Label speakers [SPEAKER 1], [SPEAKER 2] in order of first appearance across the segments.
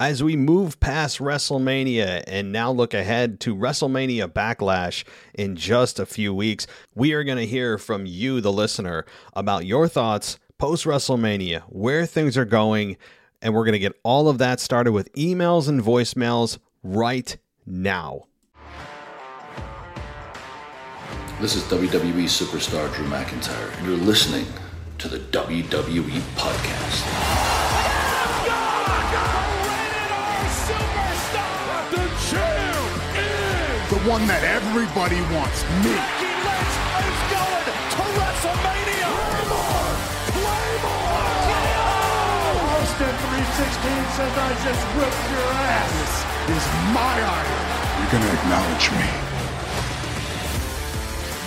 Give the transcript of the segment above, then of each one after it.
[SPEAKER 1] as we move past WrestleMania and now look ahead to WrestleMania Backlash in just a few weeks, we are going to hear from you, the listener, about your thoughts post WrestleMania, where things are going, and we're going to get all of that started with emails and voicemails right now.
[SPEAKER 2] This is WWE superstar Drew McIntyre, and you're listening to the WWE Podcast.
[SPEAKER 3] The one that everybody wants, me.
[SPEAKER 4] Becky Lynch is going to WrestleMania. Claymore! Claymore!
[SPEAKER 3] Austin 316 says I just whipped your ass. This is my iron. You're gonna acknowledge me.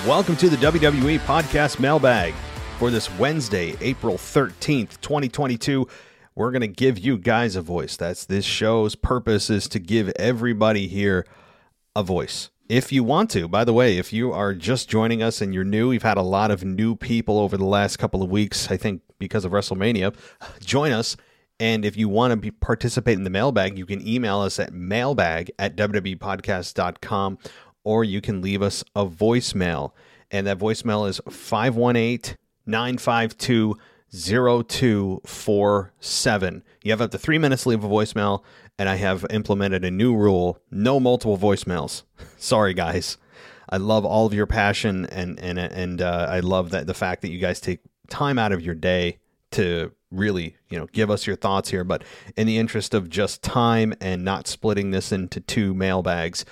[SPEAKER 1] Welcome to the WWE Podcast Mailbag for this Wednesday, April 13th, 2022. We're going to give you guys a voice. That's this show's purpose is to give everybody here a voice. If you want to, by the way, if you are just joining us and you're new, we've had a lot of new people over the last couple of weeks, I think because of WrestleMania. Join us. And if you want to be, participate in the mailbag, you can email us at mailbag at WWEPodcast.com or you can leave us a voicemail. And that voicemail is 518 952 0247. You have up to three minutes to leave a voicemail, and I have implemented a new rule no multiple voicemails. Sorry, guys. I love all of your passion, and and and uh, I love that the fact that you guys take time out of your day to really you know give us your thoughts here. But in the interest of just time and not splitting this into two mailbags,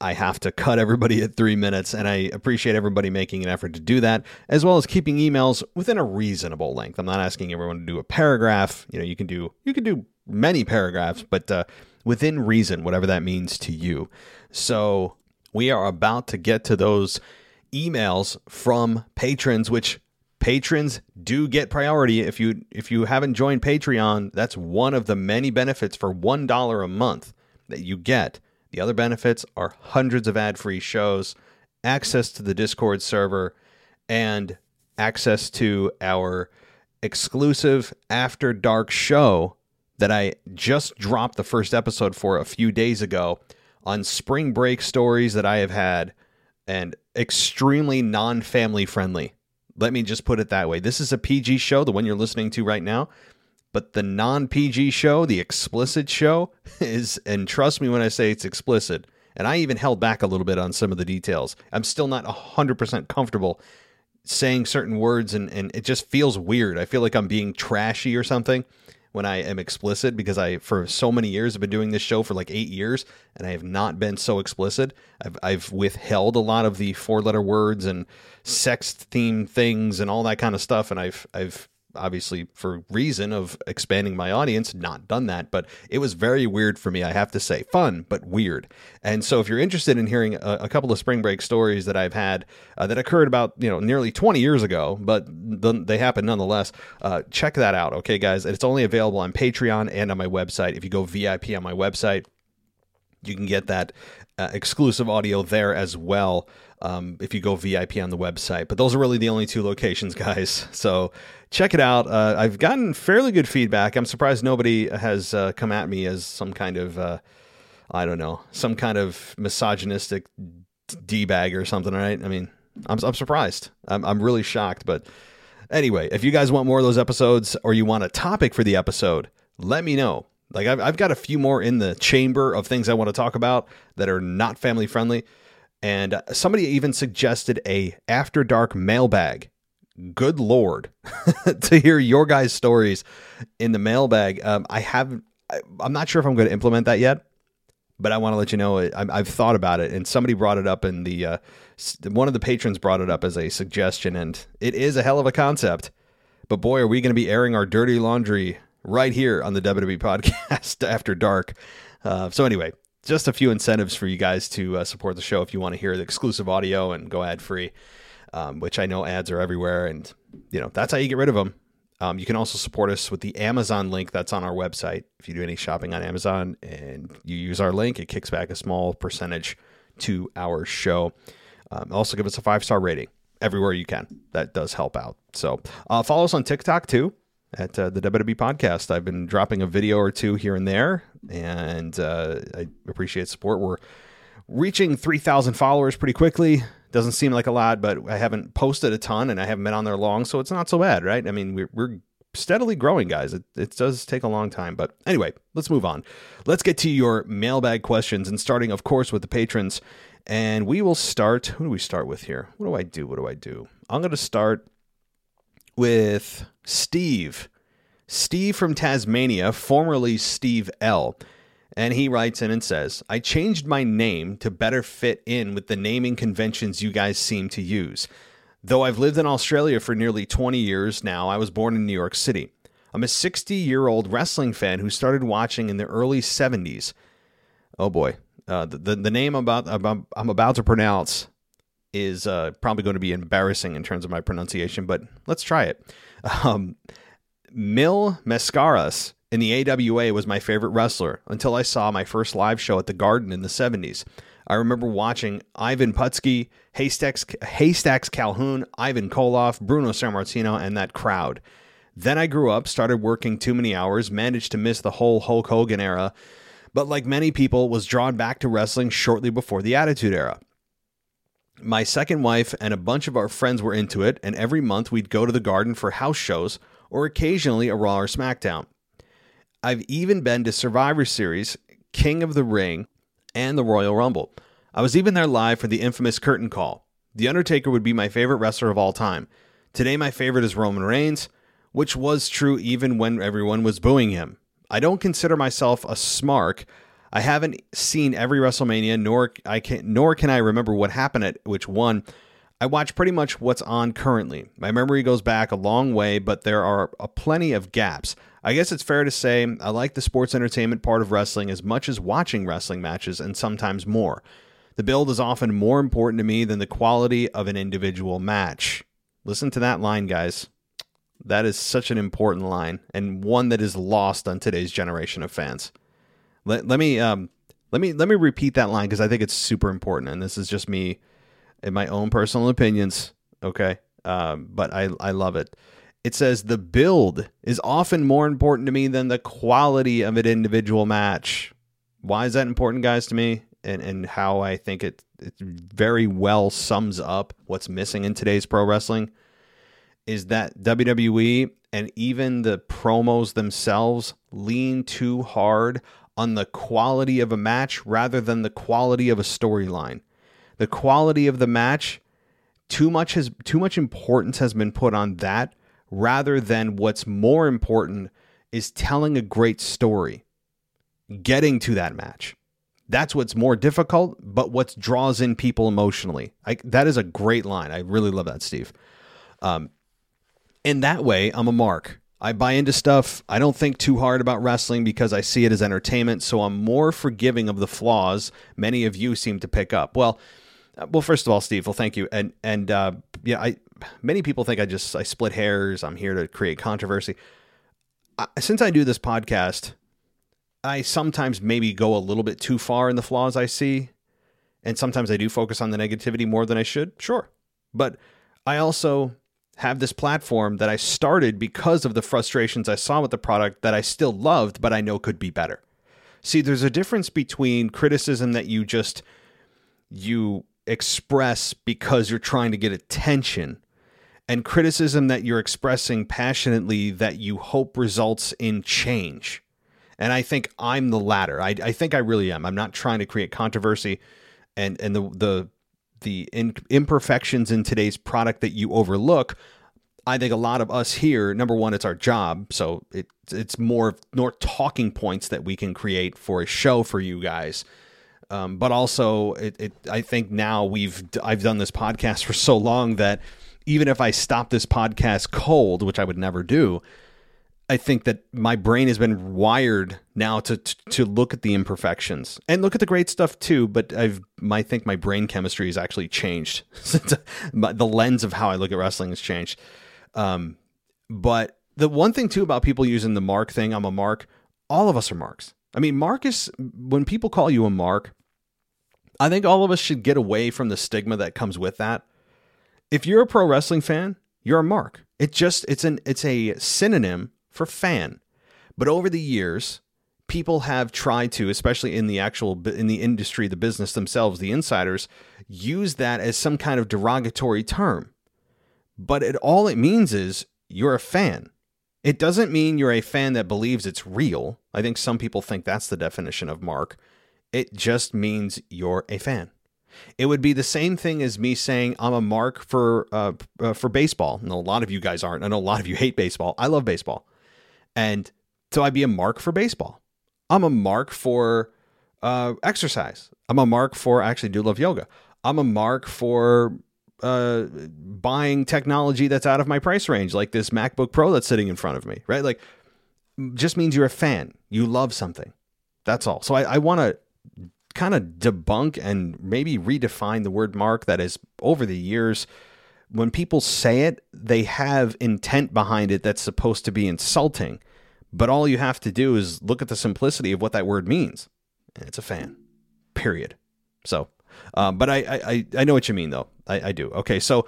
[SPEAKER 1] I have to cut everybody at three minutes, and I appreciate everybody making an effort to do that, as well as keeping emails within a reasonable length. I'm not asking everyone to do a paragraph. You know, you can do you can do many paragraphs, but uh, within reason, whatever that means to you. So we are about to get to those emails from patrons, which patrons do get priority if you if you haven't joined Patreon. That's one of the many benefits for one dollar a month that you get. The other benefits are hundreds of ad free shows, access to the Discord server, and access to our exclusive After Dark show that I just dropped the first episode for a few days ago on spring break stories that I have had and extremely non family friendly. Let me just put it that way. This is a PG show, the one you're listening to right now. But the non PG show, the explicit show, is, and trust me when I say it's explicit, and I even held back a little bit on some of the details. I'm still not 100% comfortable saying certain words, and, and it just feels weird. I feel like I'm being trashy or something when I am explicit because I, for so many years, have been doing this show for like eight years, and I have not been so explicit. I've, I've withheld a lot of the four letter words and sex themed things and all that kind of stuff, and I've, I've, obviously for reason of expanding my audience not done that but it was very weird for me i have to say. Fun but weird. And so if you're interested in hearing a, a couple of spring break stories that i've had uh, that occurred about you know nearly 20 years ago but th- they happen nonetheless uh, check that out okay guys? It's only available on patreon and on my website. If you go vip on my website you can get that uh, exclusive audio there as well um, if you go VIP on the website. But those are really the only two locations, guys. So check it out. Uh, I've gotten fairly good feedback. I'm surprised nobody has uh, come at me as some kind of, uh, I don't know, some kind of misogynistic d bag or something. Right? I mean, I'm, I'm surprised. I'm, I'm really shocked. But anyway, if you guys want more of those episodes or you want a topic for the episode, let me know. Like I've, I've got a few more in the chamber of things I want to talk about that are not family friendly. And somebody even suggested a after dark mailbag. Good lord, to hear your guys' stories in the mailbag. Um, I have, I, I'm not sure if I'm going to implement that yet, but I want to let you know I, I've thought about it. And somebody brought it up in the uh, one of the patrons brought it up as a suggestion, and it is a hell of a concept. But boy, are we going to be airing our dirty laundry right here on the WWE podcast after dark. Uh, so anyway, just a few incentives for you guys to uh, support the show if you want to hear the exclusive audio and go ad free, um, which I know ads are everywhere, and you know that's how you get rid of them. Um, you can also support us with the Amazon link that's on our website. If you do any shopping on Amazon and you use our link, it kicks back a small percentage to our show. Um, also, give us a five star rating everywhere you can. That does help out. So, uh, follow us on TikTok too at uh, the WWE podcast. I've been dropping a video or two here and there, and uh, I appreciate support. We're reaching 3,000 followers pretty quickly. Doesn't seem like a lot, but I haven't posted a ton and I haven't been on there long, so it's not so bad, right? I mean, we're, we're steadily growing, guys. It, it does take a long time, but anyway, let's move on. Let's get to your mailbag questions, and starting, of course, with the patrons. And we will start. Who do we start with here? What do I do? What do I do? I'm going to start with Steve. Steve from Tasmania, formerly Steve L. And he writes in and says, I changed my name to better fit in with the naming conventions you guys seem to use. Though I've lived in Australia for nearly 20 years now, I was born in New York City. I'm a 60 year old wrestling fan who started watching in the early 70s. Oh boy. Uh, the, the name I'm about, I'm about to pronounce is uh, probably going to be embarrassing in terms of my pronunciation, but let's try it. Um, Mil Mascaras in the AWA was my favorite wrestler until I saw my first live show at the Garden in the 70s. I remember watching Ivan Putski, Haystacks, Haystacks Calhoun, Ivan Koloff, Bruno Sammartino, and that crowd. Then I grew up, started working too many hours, managed to miss the whole Hulk Hogan era, but like many people, was drawn back to wrestling shortly before the Attitude Era. My second wife and a bunch of our friends were into it, and every month we'd go to the garden for house shows or occasionally a Raw or SmackDown. I've even been to Survivor Series, King of the Ring, and the Royal Rumble. I was even there live for the infamous curtain call. The Undertaker would be my favorite wrestler of all time. Today, my favorite is Roman Reigns, which was true even when everyone was booing him. I don't consider myself a smark. I haven't seen every WrestleMania, nor I can nor can I remember what happened at which one. I watch pretty much what's on currently. My memory goes back a long way, but there are a plenty of gaps. I guess it's fair to say I like the sports entertainment part of wrestling as much as watching wrestling matches and sometimes more. The build is often more important to me than the quality of an individual match. Listen to that line, guys. That is such an important line and one that is lost on today's generation of fans. Let, let me um, let me let me repeat that line because I think it's super important, and this is just me in my own personal opinions. Okay, um, but I I love it. It says the build is often more important to me than the quality of an individual match. Why is that important, guys, to me? And and how I think it it very well sums up what's missing in today's pro wrestling is that WWE and even the promos themselves lean too hard on the quality of a match rather than the quality of a storyline. The quality of the match, too much has too much importance has been put on that rather than what's more important is telling a great story, getting to that match. That's what's more difficult, but what draws in people emotionally. I, that is a great line. I really love that, Steve. Um, in that way, I'm a mark. I buy into stuff. I don't think too hard about wrestling because I see it as entertainment, so I'm more forgiving of the flaws many of you seem to pick up. Well, uh, well, first of all, Steve, well, thank you. And and uh, yeah, I many people think I just I split hairs. I'm here to create controversy. I, since I do this podcast, I sometimes maybe go a little bit too far in the flaws I see, and sometimes I do focus on the negativity more than I should. Sure, but I also have this platform that I started because of the frustrations I saw with the product that I still loved, but I know could be better. See, there's a difference between criticism that you just you express because you're trying to get attention and criticism that you're expressing passionately that you hope results in change. And I think I'm the latter. I, I think I really am. I'm not trying to create controversy and and the the the in, imperfections in today's product that you overlook. I think a lot of us here, number one, it's our job, so it, it's more more talking points that we can create for a show for you guys. Um, but also, it, it I think now we've I've done this podcast for so long that even if I stop this podcast cold, which I would never do, I think that my brain has been wired now to, to, to look at the imperfections and look at the great stuff too. But I've I think my brain chemistry has actually changed. since the lens of how I look at wrestling has changed. Um, but the one thing too about people using the mark thing, I'm a mark. All of us are marks. I mean, Marcus. When people call you a mark, I think all of us should get away from the stigma that comes with that. If you're a pro wrestling fan, you're a mark. It just it's an it's a synonym for fan. But over the years, people have tried to, especially in the actual in the industry, the business themselves, the insiders, use that as some kind of derogatory term. But it all it means is you're a fan. It doesn't mean you're a fan that believes it's real. I think some people think that's the definition of mark. It just means you're a fan. It would be the same thing as me saying I'm a mark for uh, uh, for baseball. No, a lot of you guys aren't. I know a lot of you hate baseball. I love baseball, and so I'd be a mark for baseball. I'm a mark for uh, exercise. I'm a mark for I actually do love yoga. I'm a mark for uh, buying technology that's out of my price range, like this MacBook Pro that's sitting in front of me, right? Like, just means you're a fan. You love something. That's all. So I, I want to kind of debunk and maybe redefine the word mark that is over the years. When people say it, they have intent behind it that's supposed to be insulting. But all you have to do is look at the simplicity of what that word means. And it's a fan, period. So, um, but I, I, I know what you mean, though. I, I do. Okay, so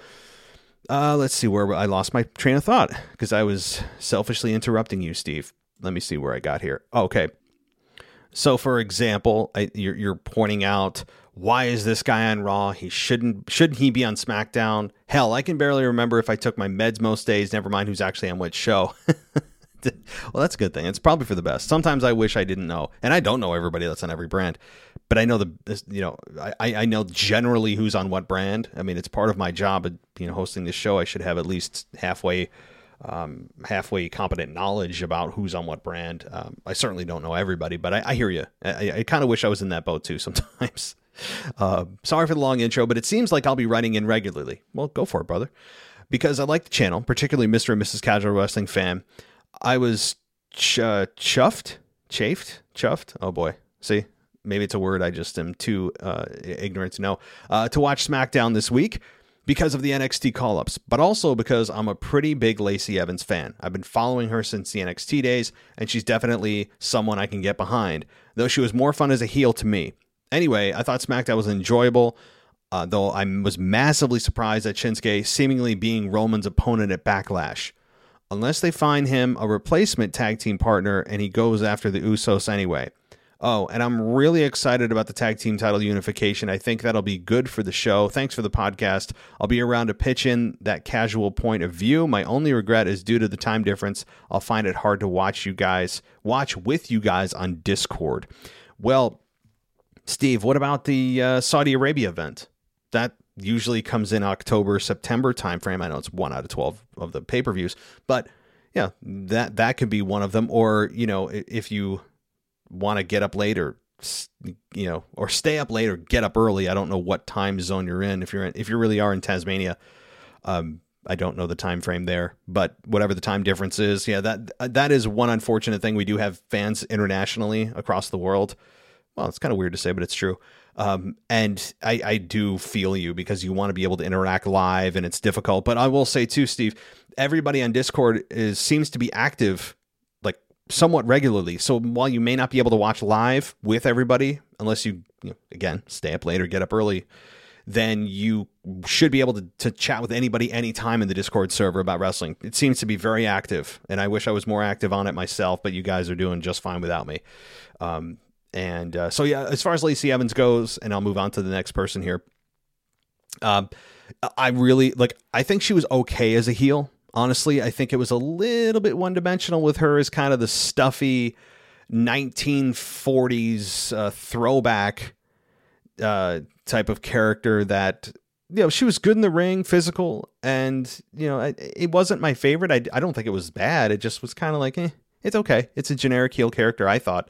[SPEAKER 1] uh, let's see where I lost my train of thought because I was selfishly interrupting you, Steve. Let me see where I got here. Okay. So, for example, I, you're, you're pointing out why is this guy on Raw? He shouldn't shouldn't he be on SmackDown? Hell, I can barely remember if I took my meds most days. Never mind who's actually on which show. well, that's a good thing. It's probably for the best. Sometimes I wish I didn't know, and I don't know everybody that's on every brand, but I know the you know I I know generally who's on what brand. I mean, it's part of my job. You know, hosting this show, I should have at least halfway um, halfway competent knowledge about who's on what brand. Um, I certainly don't know everybody, but I, I hear you. I, I kind of wish I was in that boat too sometimes. Uh, sorry for the long intro, but it seems like I'll be writing in regularly. Well, go for it, brother. Because I like the channel, particularly Mr. and Mrs. Casual Wrestling fan. I was ch- uh, chuffed, chafed, chuffed. Oh boy, see, maybe it's a word I just am too uh, ignorant to know. Uh, to watch SmackDown this week because of the NXT call ups, but also because I'm a pretty big Lacey Evans fan. I've been following her since the NXT days, and she's definitely someone I can get behind, though she was more fun as a heel to me. Anyway, I thought SmackDown was enjoyable. Uh, though I was massively surprised at Shinsuke seemingly being Roman's opponent at Backlash unless they find him a replacement tag team partner and he goes after the Usos anyway. Oh, and I'm really excited about the tag team title unification. I think that'll be good for the show. Thanks for the podcast. I'll be around to pitch in that casual point of view. My only regret is due to the time difference. I'll find it hard to watch you guys, watch with you guys on Discord. Well, Steve, what about the uh, Saudi Arabia event? That usually comes in October, September timeframe. I know it's one out of 12 of the pay per views, but yeah, that, that could be one of them. Or, you know, if you want to get up later, you know, or stay up late or get up early. I don't know what time zone you're in. If you're in, if you really are in Tasmania, um, I don't know the time frame there, but whatever the time difference is, yeah, that that is one unfortunate thing. We do have fans internationally across the world. Well, it's kind of weird to say, but it's true. Um, and I, I do feel you because you want to be able to interact live and it's difficult. But I will say too, Steve, everybody on Discord is seems to be active like somewhat regularly. So while you may not be able to watch live with everybody, unless you, you know, again stay up late or get up early, then you should be able to, to chat with anybody anytime in the Discord server about wrestling. It seems to be very active, and I wish I was more active on it myself, but you guys are doing just fine without me. Um, and uh, so, yeah, as far as Lacey Evans goes, and I'll move on to the next person here. Um, I really like. I think she was okay as a heel. Honestly, I think it was a little bit one dimensional with her as kind of the stuffy 1940s uh, throwback uh, type of character that you know she was good in the ring physical and you know it, it wasn't my favorite I, I don't think it was bad it just was kind of like eh, it's okay it's a generic heel character i thought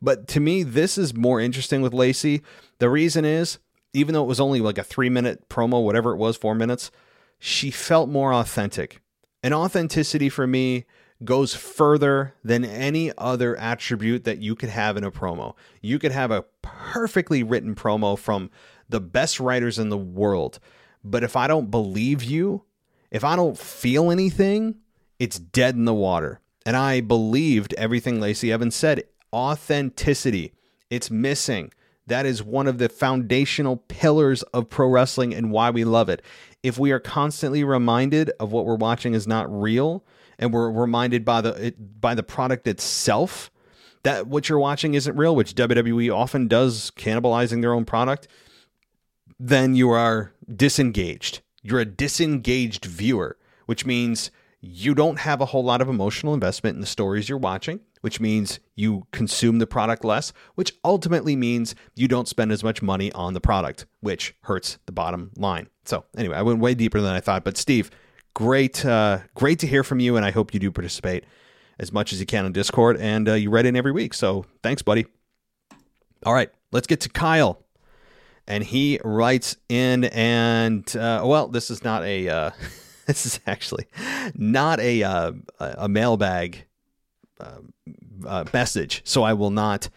[SPEAKER 1] but to me, this is more interesting with Lacey. The reason is, even though it was only like a three minute promo, whatever it was, four minutes, she felt more authentic. And authenticity for me goes further than any other attribute that you could have in a promo. You could have a perfectly written promo from the best writers in the world. But if I don't believe you, if I don't feel anything, it's dead in the water. And I believed everything Lacey Evans said authenticity. It's missing. That is one of the foundational pillars of pro wrestling and why we love it. If we are constantly reminded of what we're watching is not real and we're reminded by the by the product itself that what you're watching isn't real, which WWE often does, cannibalizing their own product, then you are disengaged. You're a disengaged viewer, which means you don't have a whole lot of emotional investment in the stories you're watching, which means you consume the product less, which ultimately means you don't spend as much money on the product, which hurts the bottom line. So, anyway, I went way deeper than I thought, but Steve, great uh, great to hear from you and I hope you do participate as much as you can on Discord, and uh, you write in every week. So thanks, buddy. All right, let's get to Kyle. And he writes in, and uh, well, this is not a, uh, this is actually not a uh, a mailbag uh, uh, message, so I will not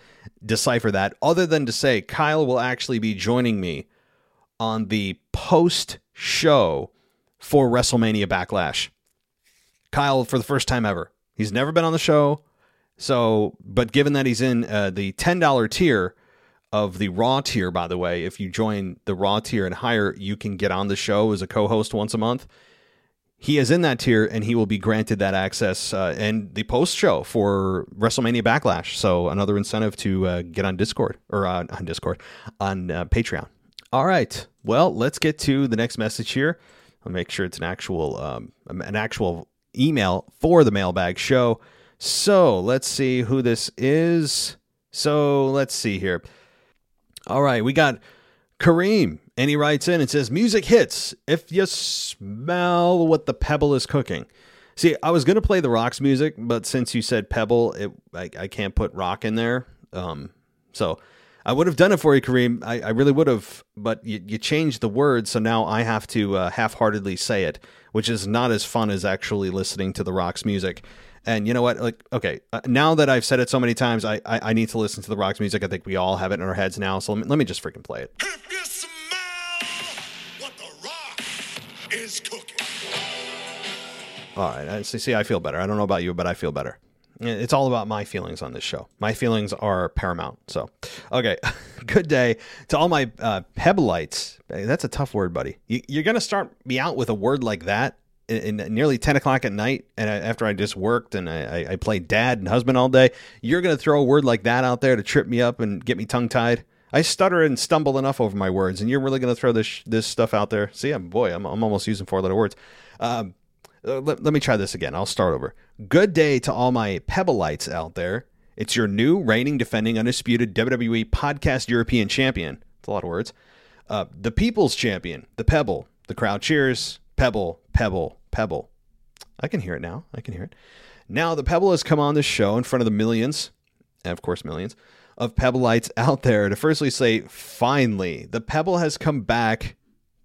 [SPEAKER 1] decipher that. Other than to say, Kyle will actually be joining me on the post show for WrestleMania Backlash. Kyle, for the first time ever, He's never been on the show. So, but given that he's in uh, the $10 tier of the Raw tier, by the way, if you join the Raw tier and higher, you can get on the show as a co host once a month. He is in that tier and he will be granted that access uh, and the post show for WrestleMania Backlash. So, another incentive to uh, get on Discord or uh, on Discord, on uh, Patreon. All right. Well, let's get to the next message here. I'll make sure it's an actual um, an actual email for the mailbag show. So let's see who this is. So let's see here. All right, we got Kareem, and he writes in and says, Music hits if you smell what the pebble is cooking. See, I was going to play the rocks music, but since you said pebble, it I, I can't put rock in there. Um, so I would have done it for you, Kareem. I, I really would have, but you, you changed the word, so now I have to uh, half heartedly say it which is not as fun as actually listening to the Rock's music. And you know what? Like, okay, uh, now that I've said it so many times, I, I, I need to listen to the Rock's music. I think we all have it in our heads now. So let me, let me just freaking play it.
[SPEAKER 3] Is cooking.
[SPEAKER 1] All right, see, see. I feel better. I don't know about you, but I feel better. It's all about my feelings on this show. My feelings are paramount. So, okay, good day to all my uh, Pebbleites. That's a tough word, buddy. You, are going to start me out with a word like that in, in nearly 10 o'clock at night, and I, after I just worked and I, I played dad and husband all day. You're going to throw a word like that out there to trip me up and get me tongue tied. I stutter and stumble enough over my words, and you're really going to throw this this stuff out there. See, I'm boy, I'm, I'm almost using four letter words. Um, uh, let, let me try this again. I'll start over. Good day to all my Pebbleites out there. It's your new reigning, defending, undisputed WWE podcast European champion. It's a lot of words. Uh, the people's champion, the Pebble. The crowd cheers. Pebble, Pebble, Pebble. I can hear it now. I can hear it. Now, the Pebble has come on this show in front of the millions, and of course, millions, of Pebbleites out there to firstly say, finally, the Pebble has come back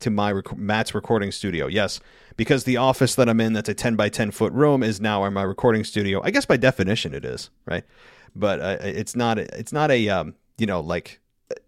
[SPEAKER 1] to my rec- Matt's recording studio. Yes, because the office that I'm in, that's a 10 by 10 foot room, is now my recording studio. I guess by definition it is, right? But uh, it's not. It's not a um, you know like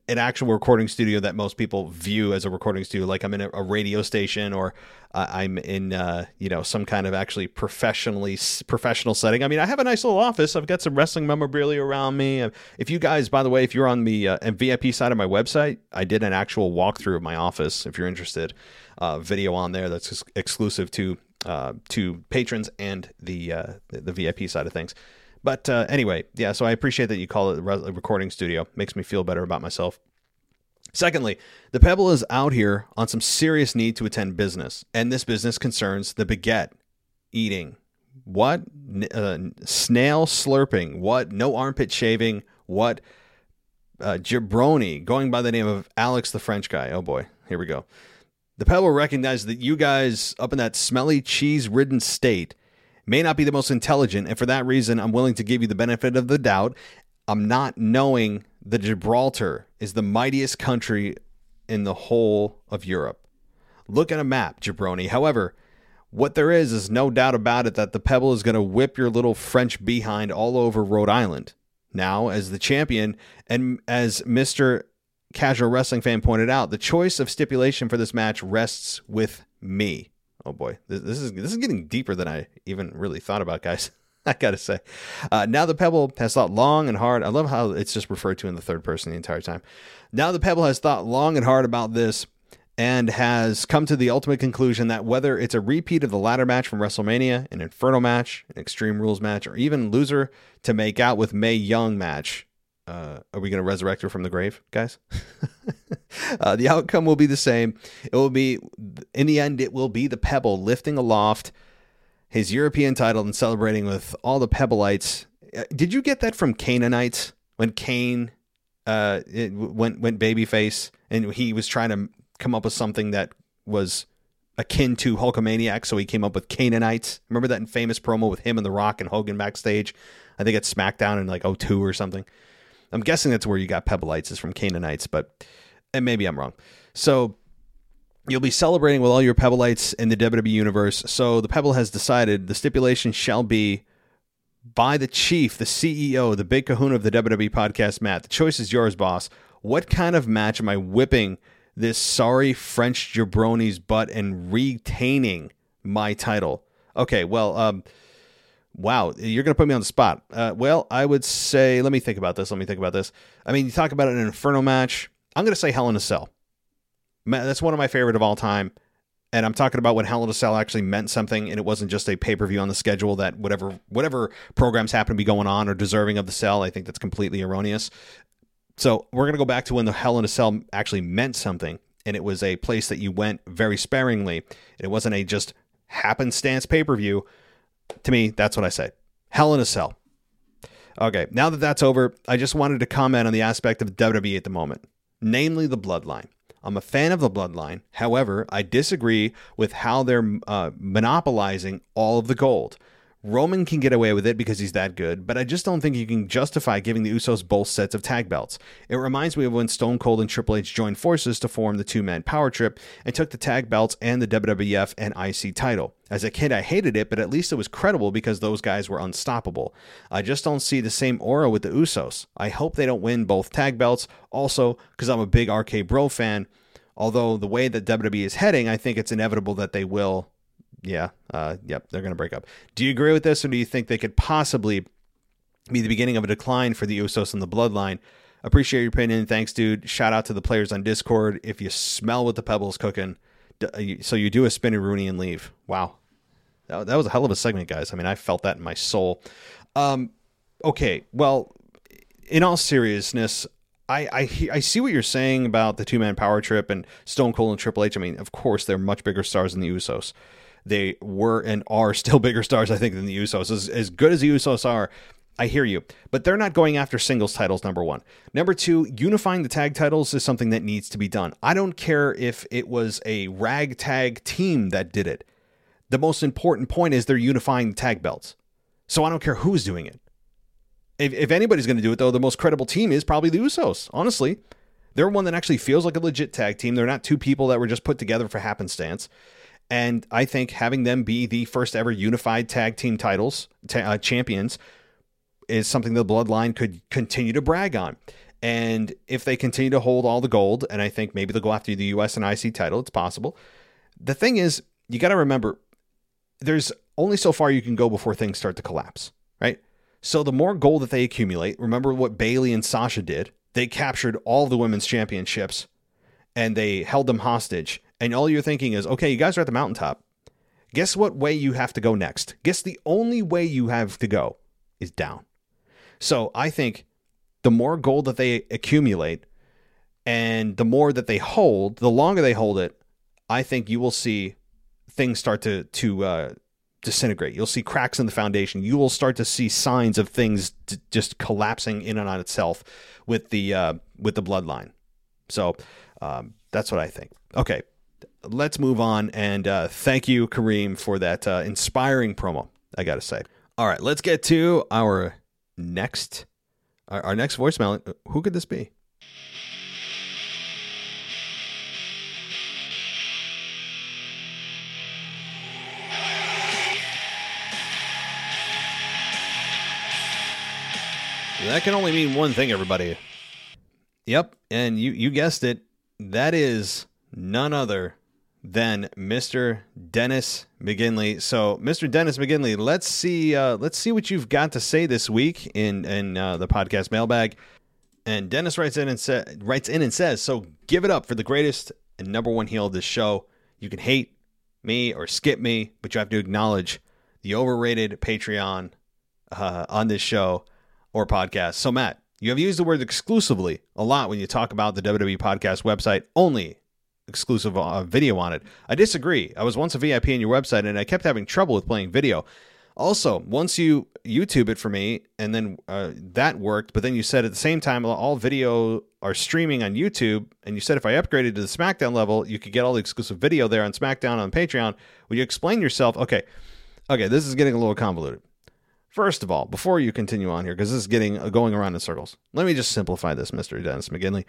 [SPEAKER 1] an actual recording studio that most people view as a recording studio. Like I'm in a, a radio station or uh, I'm in uh, you know some kind of actually professionally professional setting. I mean, I have a nice little office. I've got some wrestling memorabilia around me. Uh, if you guys, by the way, if you're on the uh, VIP side of my website, I did an actual walkthrough of my office. If you're interested, uh, video on there that's exclusive to uh, to patrons and the, the the VIP side of things. But uh, anyway, yeah, so I appreciate that you call it a recording studio. Makes me feel better about myself. Secondly, the Pebble is out here on some serious need to attend business, and this business concerns the baguette eating. What? Uh, snail slurping. What? No armpit shaving. What? Uh, jabroni, going by the name of Alex the French guy. Oh boy, here we go. The Pebble recognizes that you guys up in that smelly, cheese ridden state may not be the most intelligent, and for that reason, I'm willing to give you the benefit of the doubt. I'm not knowing that Gibraltar is the mightiest country in the whole of Europe. Look at a map, Jabroni. However, what there is is no doubt about it that the Pebble is going to whip your little French behind all over Rhode Island. Now, as the champion, and as Mr. Casual Wrestling fan pointed out, the choice of stipulation for this match rests with me oh boy, this, this, is this is getting deeper than I even really thought about, guys. I gotta say. Uh, now the Pebble has thought long and hard. I love how it's just referred to in the third person the entire time. Now the Pebble has thought long and hard about this, and has come to the ultimate conclusion that whether it's a repeat of the ladder match from WrestleMania, an Inferno match, an Extreme Rules match, or even loser to make out with Mae Young match, uh, are we going to resurrect her from the grave, guys? uh, the outcome will be the same. It will be, in the end, it will be the Pebble lifting aloft his European title and celebrating with all the Pebbleites. Uh, did you get that from Canaanites when Kane uh, went went babyface and he was trying to come up with something that was akin to Hulkamaniac, so he came up with Canaanites. Remember that famous promo with him and The Rock and Hogan backstage? I think it's SmackDown in like 02 or something. I'm guessing that's where you got Pebbleites is from Canaanites, but and maybe I'm wrong. So you'll be celebrating with all your Pebbleites in the WWE universe. So the Pebble has decided the stipulation shall be by the chief, the CEO, the big kahuna of the WWE podcast, Matt. The choice is yours, boss. What kind of match am I whipping this sorry French jabroni's butt and retaining my title? Okay, well, um, wow, you're going to put me on the spot. Uh, well, I would say, let me think about this. Let me think about this. I mean, you talk about an Inferno match. I'm going to say Hell in a Cell. That's one of my favorite of all time. And I'm talking about when Hell in a Cell actually meant something, and it wasn't just a pay per view on the schedule that whatever whatever programs happen to be going on or deserving of the cell. I think that's completely erroneous. So we're gonna go back to when the Hell in a Cell actually meant something, and it was a place that you went very sparingly. It wasn't a just happenstance pay per view. To me, that's what I say. Hell in a Cell. Okay, now that that's over, I just wanted to comment on the aspect of WWE at the moment, namely the bloodline. I'm a fan of the bloodline. However, I disagree with how they're uh, monopolizing all of the gold. Roman can get away with it because he's that good, but I just don't think you can justify giving the Usos both sets of tag belts. It reminds me of when Stone Cold and Triple H joined forces to form the two man power trip and took the tag belts and the WWF and IC title. As a kid, I hated it, but at least it was credible because those guys were unstoppable. I just don't see the same aura with the Usos. I hope they don't win both tag belts. Also, because I'm a big RK Bro fan, although the way that WWE is heading, I think it's inevitable that they will yeah, uh, yep, they're going to break up. Do you agree with this, or do you think they could possibly be the beginning of a decline for the Usos and the Bloodline? Appreciate your opinion. Thanks, dude. Shout out to the players on Discord. If you smell what the Pebbles cooking, uh, so you do a spinaroonie and leave. Wow, that, that was a hell of a segment, guys. I mean, I felt that in my soul. Um, okay, well, in all seriousness, I, I I see what you're saying about the two man power trip and Stone Cold and Triple H. I mean, of course, they're much bigger stars than the Usos they were and are still bigger stars, I think, than the Usos. As, as good as the Usos are, I hear you, but they're not going after singles titles, number one. Number two, unifying the tag titles is something that needs to be done. I don't care if it was a ragtag team that did it. The most important point is they're unifying the tag belts. So I don't care who's doing it. If, if anybody's going to do it, though, the most credible team is probably the Usos, honestly. They're one that actually feels like a legit tag team. They're not two people that were just put together for happenstance. And I think having them be the first ever unified tag team titles uh, champions is something the Bloodline could continue to brag on. And if they continue to hold all the gold, and I think maybe they'll go after the US and IC title, it's possible. The thing is, you got to remember, there's only so far you can go before things start to collapse, right? So the more gold that they accumulate, remember what Bayley and Sasha did? They captured all the women's championships and they held them hostage and all you're thinking is, okay, you guys are at the mountaintop. Guess what way you have to go next? Guess the only way you have to go is down. So I think the more gold that they accumulate and the more that they hold, the longer they hold it, I think you will see things start to to uh, disintegrate. You'll see cracks in the foundation. You will start to see signs of things d- just collapsing in and on itself with the uh, with the bloodline. So um, that's what I think. Okay, let's move on. And uh, thank you, Kareem, for that uh, inspiring promo. I got to say. All right, let's get to our next our, our next voicemail. Who could this be? That can only mean one thing, everybody. Yep, and you you guessed it. That is none other than Mr. Dennis McGinley. So, Mr. Dennis McGinley, let's see uh, let's see what you've got to say this week in in uh, the podcast mailbag. And Dennis writes in and sa- writes in and says, "So give it up for the greatest and number one heel of this show. You can hate me or skip me, but you have to acknowledge the overrated Patreon uh, on this show or podcast. So, Matt, you have used the word exclusively a lot when you talk about the WWE podcast website, only exclusive uh, video on it. I disagree. I was once a VIP on your website and I kept having trouble with playing video. Also, once you YouTube it for me, and then uh, that worked, but then you said at the same time all video are streaming on YouTube, and you said if I upgraded to the SmackDown level, you could get all the exclusive video there on SmackDown on Patreon. Will you explain yourself? Okay, okay, this is getting a little convoluted. First of all, before you continue on here, because this is getting uh, going around in circles, let me just simplify this, Mister Dennis McGinley.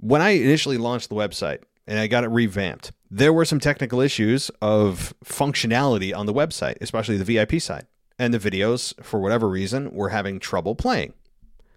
[SPEAKER 1] When I initially launched the website and I got it revamped, there were some technical issues of functionality on the website, especially the VIP side. And the videos, for whatever reason, were having trouble playing.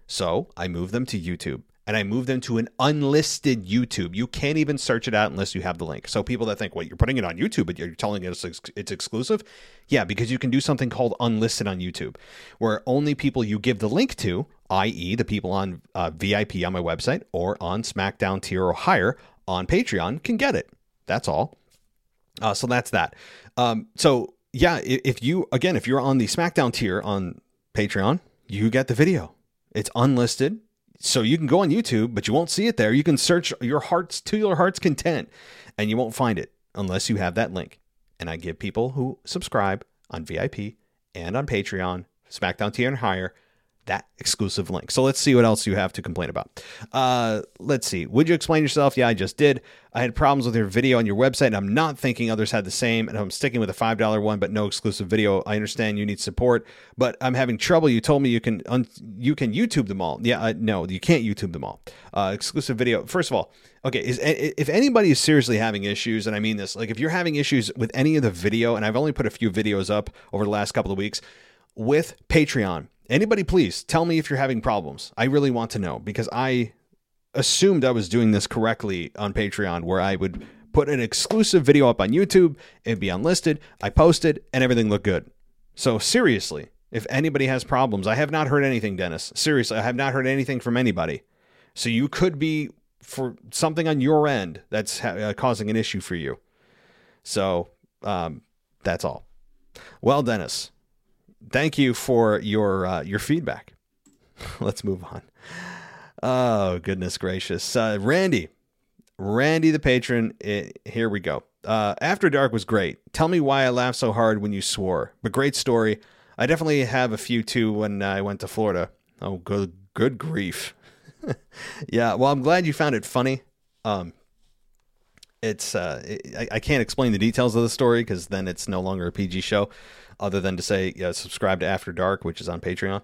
[SPEAKER 1] So I moved them to YouTube and I moved them to an unlisted YouTube. You can't even search it out unless you have the link. So people that think, wait, you're putting it on YouTube, but you're telling us it's, it's exclusive? Yeah, because you can do something called unlisted on YouTube, where only people you give the link to, i.e., the people on uh, VIP on my website or on SmackDown tier or higher on Patreon, can get it. That's all. Uh, so that's that. Um, so yeah, if you again, if you're on the SmackDown tier on Patreon, you get the video. It's unlisted, so you can go on YouTube, but you won't see it there. You can search your hearts to your heart's content, and you won't find it unless you have that link. And I give people who subscribe on VIP and on Patreon, SmackDown tier and higher, that exclusive link. So let's see what else you have to complain about. Uh, let's see. Would you explain yourself? Yeah, I just did. I had problems with your video on your website, and I'm not thinking others had the same. And I'm sticking with a five dollar one, but no exclusive video. I understand you need support, but I'm having trouble. You told me you can un- you can YouTube them all. Yeah, uh, no, you can't YouTube them all. Uh, exclusive video. First of all, okay, is if anybody is seriously having issues, and I mean this, like if you're having issues with any of the video, and I've only put a few videos up over the last couple of weeks with Patreon Anybody, please tell me if you're having problems. I really want to know because I assumed I was doing this correctly on Patreon, where I would put an exclusive video up on YouTube, it'd be unlisted, I posted, and everything looked good. So, seriously, if anybody has problems, I have not heard anything, Dennis. Seriously, I have not heard anything from anybody. So, you could be for something on your end that's ha- uh, causing an issue for you. So, um, that's all. Well, Dennis, thank you for your uh, your feedback. Let's move on. Oh goodness gracious, uh, Randy, Randy the patron. It, eh, here we go. Uh, After Dark was great. Tell me why I laughed so hard when you swore. But great story. I definitely have a few too when I went to Florida. Oh, good, good grief. yeah, well, I'm glad you found it funny. Um, it's uh, I, I can't explain the details of the story because then it's no longer a PG show other than to say yeah, subscribe to After Dark, which is on Patreon.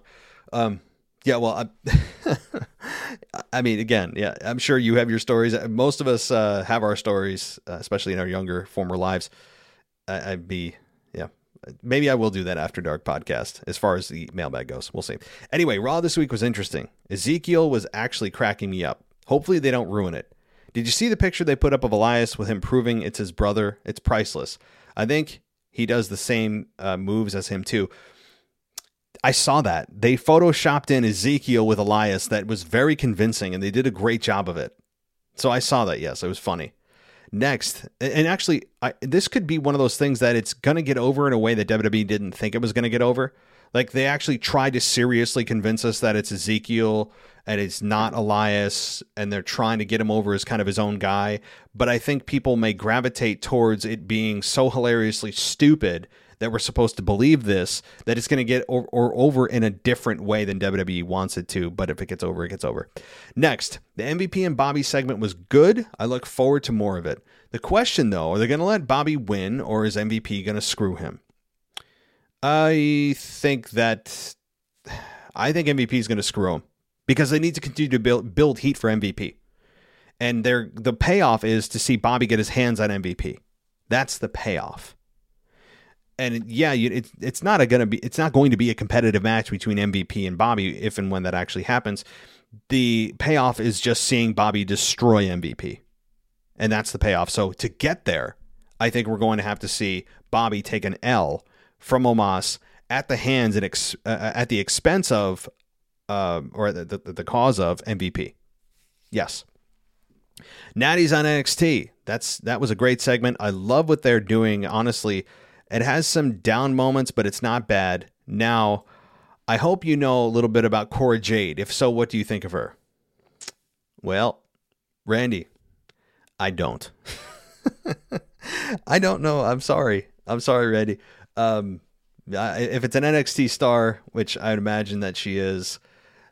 [SPEAKER 1] Um, yeah, well, I, I, mean, again, yeah, I'm sure you have your stories. Most of us uh, have our stories, uh, especially in our younger former lives. I, would be, yeah, maybe I will do that After Dark podcast as far as the mailbag goes. We'll see. Anyway, Raw this week was interesting. Ezekiel was actually cracking me up. Hopefully, they don't ruin it. Did you see the picture they put up of Elias with him proving it's his brother? It's priceless. I think he does the same uh, moves as him too. I saw that. They photoshopped in Ezekiel with Elias that was very convincing and they did a great job of it. So I saw that. Yes, it was funny. Next, and actually, I, this could be one of those things that it's to get over in a way that WWE didn't think it was to get over. Like they actually tried to seriously convince us that it's Ezekiel and it's not Elias, and they're trying to get him over as kind of his own guy. But I think people may gravitate towards it being so hilariously stupid that we're supposed to believe this that it's going to get or, or, over in a different way than WWE wants it to. But if it gets over, it gets over. Next, the MVP and Bobby segment was good. I look forward to more of it. The question, though, are they going to let Bobby win, or is MVP going to screw him? I think that I think MVP is going to screw him because they need to continue to build build heat for MVP. And their the payoff is to see Bobby get his hands on MVP. That's the payoff. And yeah, you, it, it's not going to be it's not going to be a competitive match between MVP and Bobby if and when that actually happens. The payoff is just seeing Bobby destroy MVP. And that's the payoff. So to get there, I think we're going to have to see Bobby take an L from Omos at the hands and ex, uh, at the expense of uh, or the, the, the cause of MVP. Yes. Natty's on NXT. That's that was a great segment. I love what they're doing. Honestly, it has some down moments, but it's not bad. Now, I hope you know a little bit about Cora Jade. If so, what do you think of her? Well, Randy, I don't. I don't know. I'm sorry. I'm sorry, Randy. Um, if it's an NXT star, which I'd imagine that she is,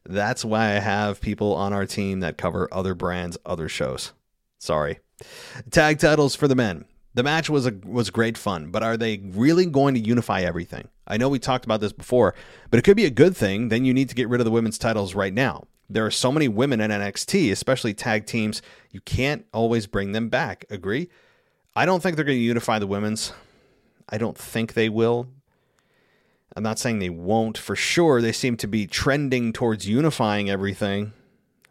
[SPEAKER 1] that's why I have people on our team that cover other brands, other shows. Sorry. Tag titles for the men. The match was a, was great fun, but are they really going to unify everything? I know we talked about this before, but it could be a good thing. Then you need to get rid of the women's titles right now. There are so many women in NXT, especially tag teams, you can't always bring them back. Agree? I don't think they're going to unify the women's. I don't think they will. I'm not saying they won't for sure. They seem to be trending towards unifying everything.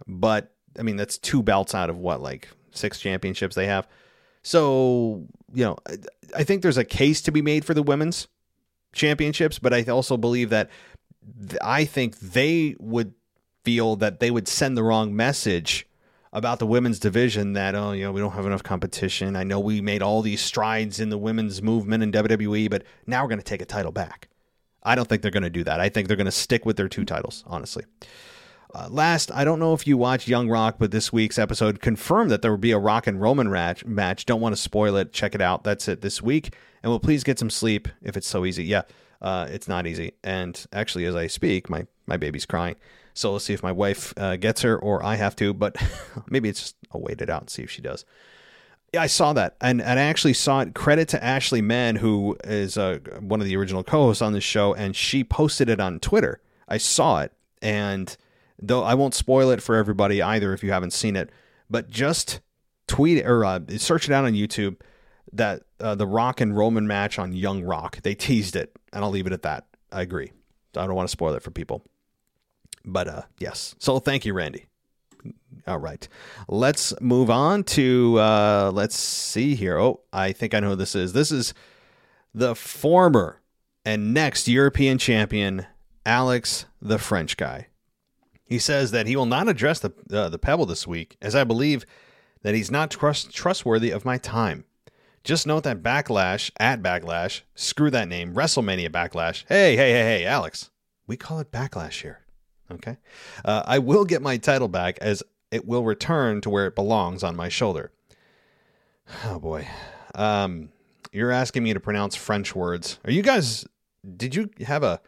[SPEAKER 1] But, I mean, that's two belts out of what, like six championships they have? So, you know, I think there's a case to be made for the women's championships, but I also believe that I think they would feel that they would send the wrong message about the women's division that oh you know we don't have enough competition. I know we made all these strides in the women's movement in WWE, but now we're going to take a title back. I don't think they're going to do that. I think they're going to stick with their two titles, honestly. Uh, last, I don't know if you watched Young Rock, but this week's episode confirmed that there will be a Rock and Roman match. match. Don't want to spoil it. Check it out. That's it this week. And we'll please get some sleep if it's so easy. Yeah, uh, it's not easy. And actually, as I speak, my, my baby's crying. So let's see if my wife uh, gets her or I have to, but maybe it's just I'll wait it out and see if she does. Yeah, I saw that, and, and I actually saw it. Credit to Ashley Mann, who is uh, one of the original co-hosts on this show, and she posted it on Twitter. I saw it, and though I won't spoil it for everybody either if you haven't seen it, but just tweet or uh, search it out on YouTube. That uh, the Rock and Roman match on Young Rock, they teased it, and I'll leave it at that. I agree. I don't want to spoil it for people. But uh, yes. So thank you, Randy. All right. Let's move on to, uh, let's see here. Oh, I think I know who this is. This is the former and next European champion, Alex, the French guy. He says that he will not address the, uh, the Pebble this week, as I believe that he's not trust- trustworthy of my time. Just note that Backlash, at Backlash, screw that name, WrestleMania Backlash. Hey, hey, hey, hey, Alex. We call it Backlash here. Okay. Uh, I will get my title back as it will return to where it belongs on my shoulder. Oh boy. Um, you're asking me to pronounce French words. Are you guys, did you have a,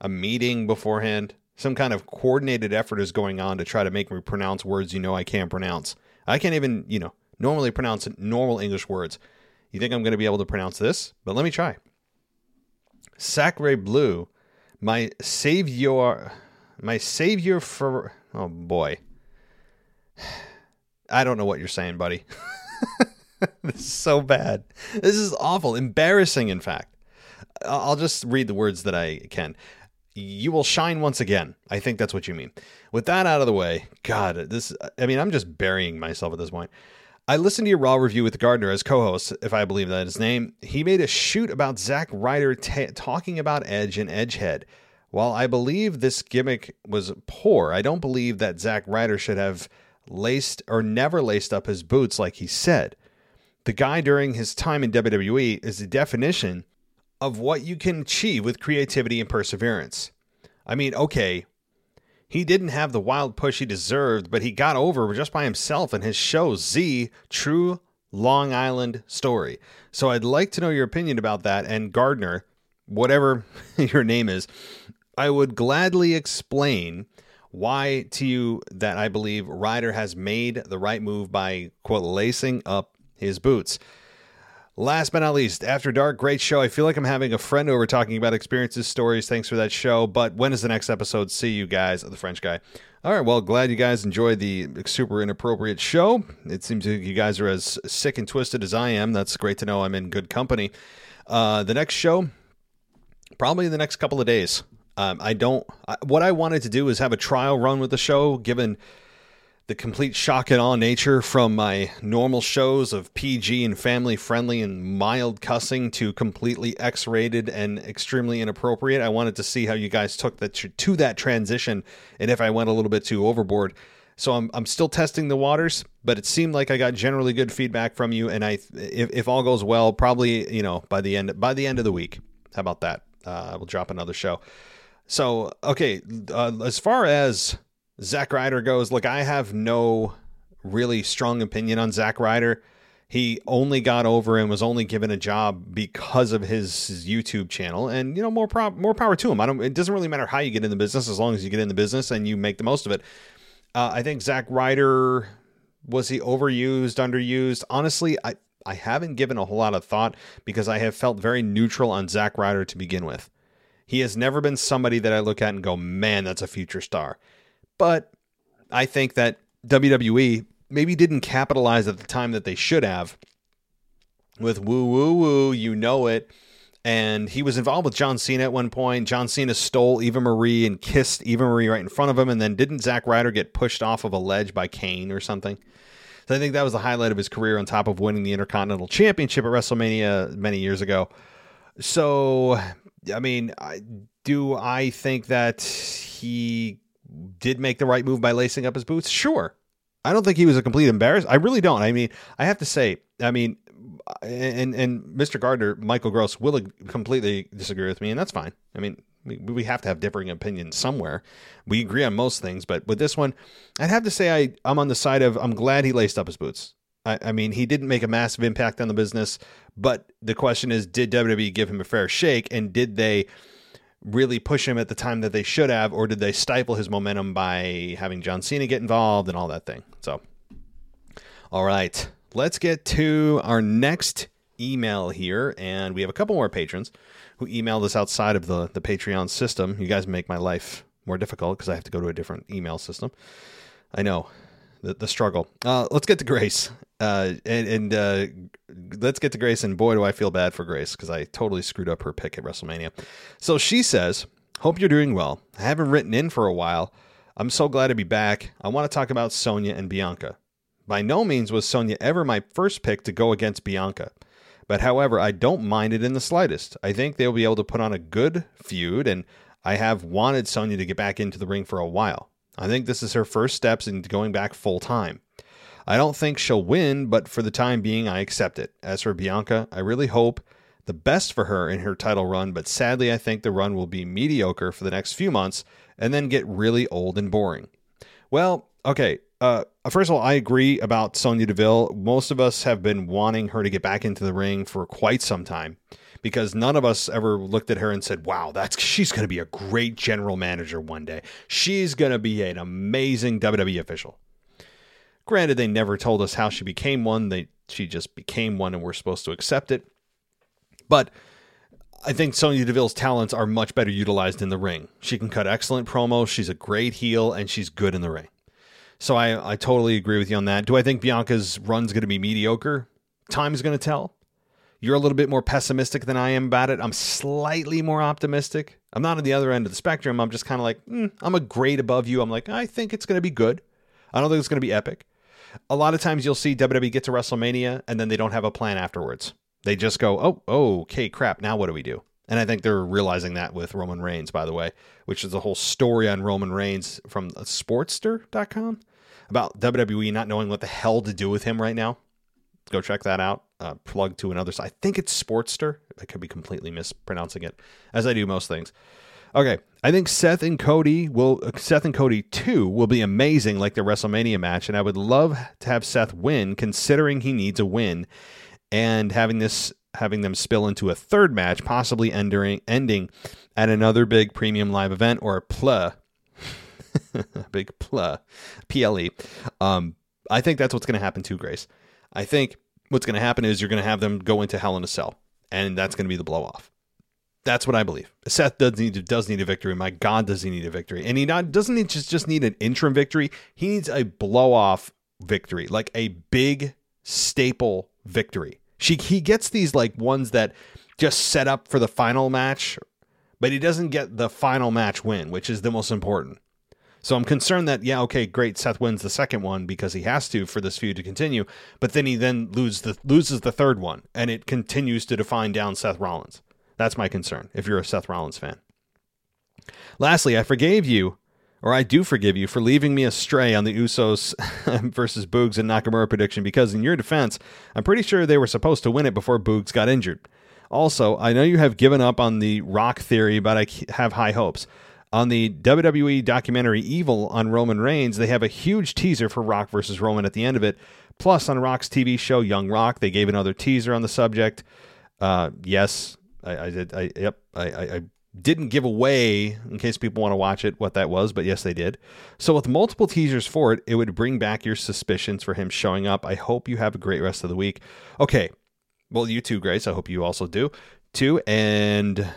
[SPEAKER 1] a meeting beforehand? Some kind of coordinated effort is going on to try to make me pronounce words you know I can't pronounce. I can't even, you know, normally pronounce normal English words. You think I'm going to be able to pronounce this? But let me try. Sacre bleu, my savior my savior for oh boy. I don't know what you're saying, buddy. this is so bad. This is awful, embarrassing in fact. I'll just read the words that I can. You will shine once again. I think that's what you mean. With that out of the way, God, this I mean, I'm just burying myself at this point. I listened to your Raw review with Gardner as co host, if I believe that his name. He made a shoot about Zack Ryder t- talking about Edge and Edgehead. While I believe this gimmick was poor, I don't believe that Zack Ryder should have laced or never laced up his boots like he said. The guy during his time in WWE is the definition of what you can achieve with creativity and perseverance. I mean, okay, he didn't have the wild push he deserved, but he got over just by himself in his show Z True Long Island Story. So I'd like to know your opinion about that and Gardner, whatever your name is. I would gladly explain why to you that I believe Ryder has made the right move by, quote, lacing up his boots. Last but not least, After Dark, great show. I feel like I'm having a friend over talking about experiences, stories. Thanks for that show. But when is the next episode? See you guys, the French guy. All right, well, glad you guys enjoyed the super inappropriate show. It seems like you guys are as sick and twisted as I am. That's great to know I'm in good company. Uh, the next show, probably in the next couple of days. Um, I don't. I, what I wanted to do is have a trial run with the show, given the complete shock and awe nature from my normal shows of PG and family friendly and mild cussing to completely X rated and extremely inappropriate. I wanted to see how you guys took that to that transition, and if I went a little bit too overboard. So I'm I'm still testing the waters, but it seemed like I got generally good feedback from you, and I if, if all goes well, probably you know by the end by the end of the week. How about that? Uh, we'll drop another show. So okay, uh, as far as Zack Ryder goes, look, I have no really strong opinion on Zack Ryder. He only got over and was only given a job because of his, his YouTube channel, and you know more pro- more power to him. I don't. It doesn't really matter how you get in the business as long as you get in the business and you make the most of it. Uh, I think Zack Ryder was he overused, underused? Honestly, I I haven't given a whole lot of thought because I have felt very neutral on Zack Ryder to begin with. He has never been somebody that I look at and go, man, that's a future star. But I think that WWE maybe didn't capitalize at the time that they should have with woo woo woo, you know it. And he was involved with John Cena at one point. John Cena stole Eva Marie and kissed Eva Marie right in front of him. And then didn't Zack Ryder get pushed off of a ledge by Kane or something? So I think that was the highlight of his career on top of winning the Intercontinental Championship at WrestleMania many years ago. So, I mean, do I think that he did make the right move by lacing up his boots? Sure. I don't think he was a complete embarrassment. I really don't. I mean, I have to say, I mean, and and Mr. Gardner, Michael Gross will completely disagree with me, and that's fine. I mean, we, we have to have differing opinions somewhere. We agree on most things, but with this one, I'd have to say I I'm on the side of I'm glad he laced up his boots. I, I mean, he didn't make a massive impact on the business, but the question is, did WWE give him a fair shake, and did they? really push him at the time that they should have, or did they stifle his momentum by having John Cena get involved and all that thing? So, all right, let's get to our next email here, and we have a couple more patrons who emailed us outside of the the Patreon system. You guys make my life more difficult because I have to go to a different email system. I know the, the struggle. Uh, let's get to Grace. Uh, and, and uh, let's get to Grace. And boy, do I feel bad for Grace because I totally screwed up her pick at WrestleMania. So she says, Hope you're doing well. I haven't written in for a while. I'm so glad to be back. I want to talk about Sonya and Bianca. By no means was Sonya ever my first pick to go against Bianca. But however, I don't mind it in the slightest. I think they'll be able to put on a good feud, and I have wanted Sonya to get back into the ring for a while. I think this is her first steps in going back full time. I don't think she'll win, but for the time being, I accept it. As for Bianca, I really hope the best for her in her title run, but sadly, I think the run will be mediocre for the next few months and then get really old and boring. Well, okay. Uh, first of all, I agree about Sonya Deville. Most of us have been wanting her to get back into the ring for quite some time because none of us ever looked at her and said, "Wow, that's she's going to be a great general manager one day. She's going to be an amazing WWE official." Granted, they never told us how she became one. They she just became one, and we're supposed to accept it. But I think Sonya Deville's talents are much better utilized in the ring. She can cut excellent promos. She's a great heel, and she's good in the ring. So I, I totally agree with you on that. Do I think Bianca's run's going to be mediocre? Time's going to tell. You're a little bit more pessimistic than I am about it. I'm slightly more optimistic. I'm not on the other end of the spectrum. I'm just kind of like, mm, I'm a grade above you. I'm like, I think it's going to be good. I don't think it's going to be epic. A lot of times you'll see WWE get to WrestleMania and then they don't have a plan afterwards. They just go, oh, oh, okay, crap. Now what do we do? And I think they're realizing that with Roman Reigns, by the way, which is a whole story on Roman Reigns from Sportster.com about WWE not knowing what the hell to do with him right now. Go check that out uh, plug to another. I think it's Sportster. I could be completely mispronouncing it, as I do most things. Okay, I think Seth and Cody will Seth and Cody 2 will be amazing like the WrestleMania match and I would love to have Seth win considering he needs a win and having this having them spill into a third match possibly ending ending at another big premium live event or a PLA big PLA PLE um I think that's what's going to happen too Grace. I think what's going to happen is you're going to have them go into Hell in a Cell, and that's going to be the blow off. That's what I believe. Seth does need does need a victory. My God, does he need a victory? And he not doesn't he just just need an interim victory. He needs a blow off victory, like a big staple victory. She he gets these like ones that just set up for the final match, but he doesn't get the final match win, which is the most important. So I'm concerned that yeah, okay, great, Seth wins the second one because he has to for this feud to continue, but then he then loses the loses the third one and it continues to define down Seth Rollins. That's my concern if you're a Seth Rollins fan. Lastly, I forgave you or I do forgive you for leaving me astray on the Usos versus Boogs and Nakamura prediction because, in your defense, I'm pretty sure they were supposed to win it before Boogs got injured. Also, I know you have given up on the Rock theory, but I have high hopes. On the WWE documentary Evil on Roman Reigns, they have a huge teaser for Rock versus Roman at the end of it. Plus, on Rock's TV show Young Rock, they gave another teaser on the subject. Uh, yes, I, I did. I, yep, I, I, didn't give away, in case people want to watch it, what that was, but yes, they did. So, with multiple teasers for it, it would bring back your suspicions for him showing up. I hope you have a great rest of the week. Okay. Well, you too, Grace. I hope you also do, too. And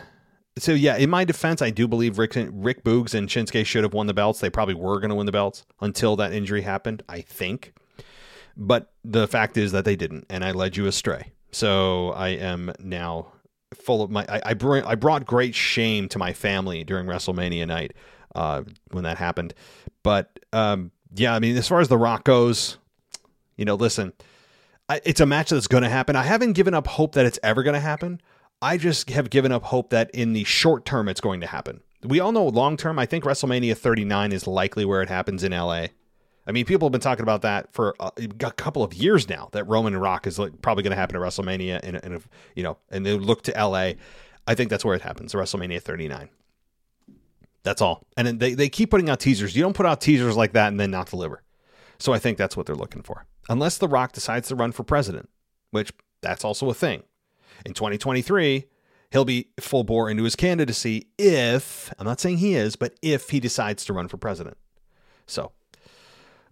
[SPEAKER 1] so, yeah, in my defense, I do believe Rick, Rick Boogs and Shinsuke should have won the belts. They probably were going to win the belts until that injury happened, I think. But the fact is that they didn't, and I led you astray. So I am now full of my I I, br- I brought great shame to my family during WrestleMania night uh, when that happened. But um, yeah, I mean, as far as The Rock goes, you know, listen, I, it's a match that's going to happen. I haven't given up hope that it's ever going to happen. I just have given up hope that in the short term it's going to happen. We all know long term. I think WrestleMania 39 is likely where it happens in LA. I mean, people have been talking about that for a, a couple of years now. That Roman and Rock is like, probably going to happen at WrestleMania, and, and you know, and they look to LA. I think that's where it happens. WrestleMania 39. That's all. And they they keep putting out teasers. You don't put out teasers like that and then not deliver. So I think that's what they're looking for. Unless The Rock decides to run for president, which that's also a thing. In 2023, he'll be full bore into his candidacy if, I'm not saying he is, but if he decides to run for president. So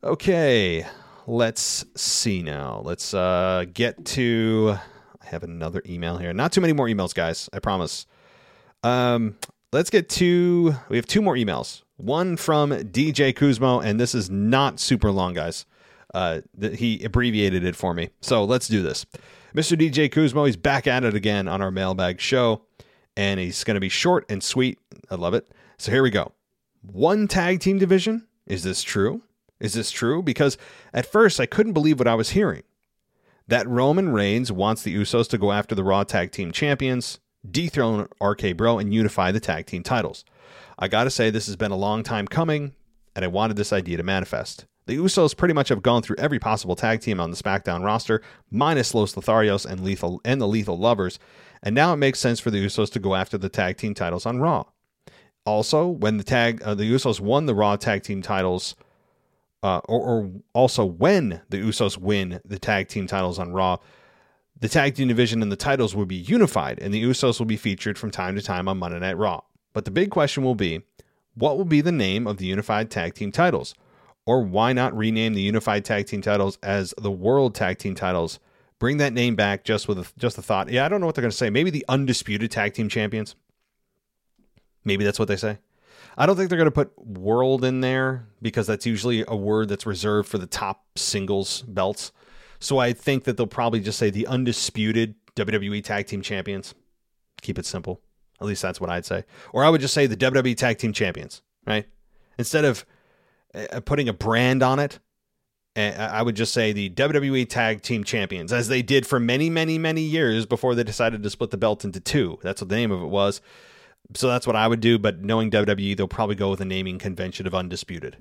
[SPEAKER 1] Okay, let's see now. Let's uh, get to. I have another email here. Not too many more emails, guys. I promise. Um, let's get to. We have two more emails. One from DJ Kuzmo, and this is not super long, guys. Uh, he abbreviated it for me. So let's do this. Mr. DJ Kuzmo, he's back at it again on our mailbag show, and he's going to be short and sweet. I love it. So here we go. One tag team division. Is this true? Is this true? Because at first I couldn't believe what I was hearing. That Roman Reigns wants the Usos to go after the Raw Tag Team Champions, dethrone RK Bro, and unify the tag team titles. I gotta say, this has been a long time coming, and I wanted this idea to manifest. The Usos pretty much have gone through every possible tag team on the SmackDown roster, minus Los Lotharios and Lethal and the Lethal Lovers, and now it makes sense for the Usos to go after the tag team titles on Raw. Also, when the tag uh, the Usos won the Raw tag team titles uh, or, or also when the Usos win the tag team titles on Raw, the tag team division and the titles will be unified, and the Usos will be featured from time to time on Monday Night Raw. But the big question will be what will be the name of the unified tag team titles? Or why not rename the unified tag team titles as the world tag team titles? Bring that name back just with a, just a thought. Yeah, I don't know what they're going to say. Maybe the undisputed tag team champions. Maybe that's what they say. I don't think they're going to put world in there because that's usually a word that's reserved for the top singles belts. So I think that they'll probably just say the undisputed WWE Tag Team Champions. Keep it simple. At least that's what I'd say. Or I would just say the WWE Tag Team Champions, right? Instead of uh, putting a brand on it, uh, I would just say the WWE Tag Team Champions, as they did for many, many, many years before they decided to split the belt into two. That's what the name of it was. So that's what I would do. But knowing WWE, they'll probably go with a naming convention of undisputed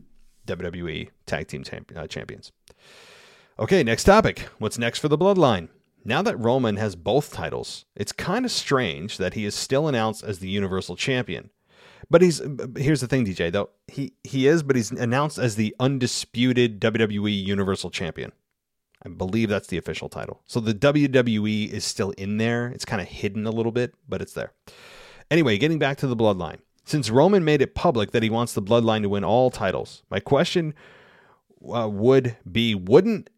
[SPEAKER 1] WWE Tag Team uh, Champions. Okay, next topic. What's next for the Bloodline? Now that Roman has both titles, it's kind of strange that he is still announced as the Universal Champion. But he's here's the thing, DJ. Though he he is, but he's announced as the undisputed WWE Universal Champion. I believe that's the official title. So the WWE is still in there. It's kind of hidden a little bit, but it's there. Anyway, getting back to the bloodline. Since Roman made it public that he wants the bloodline to win all titles, my question uh, would be wouldn't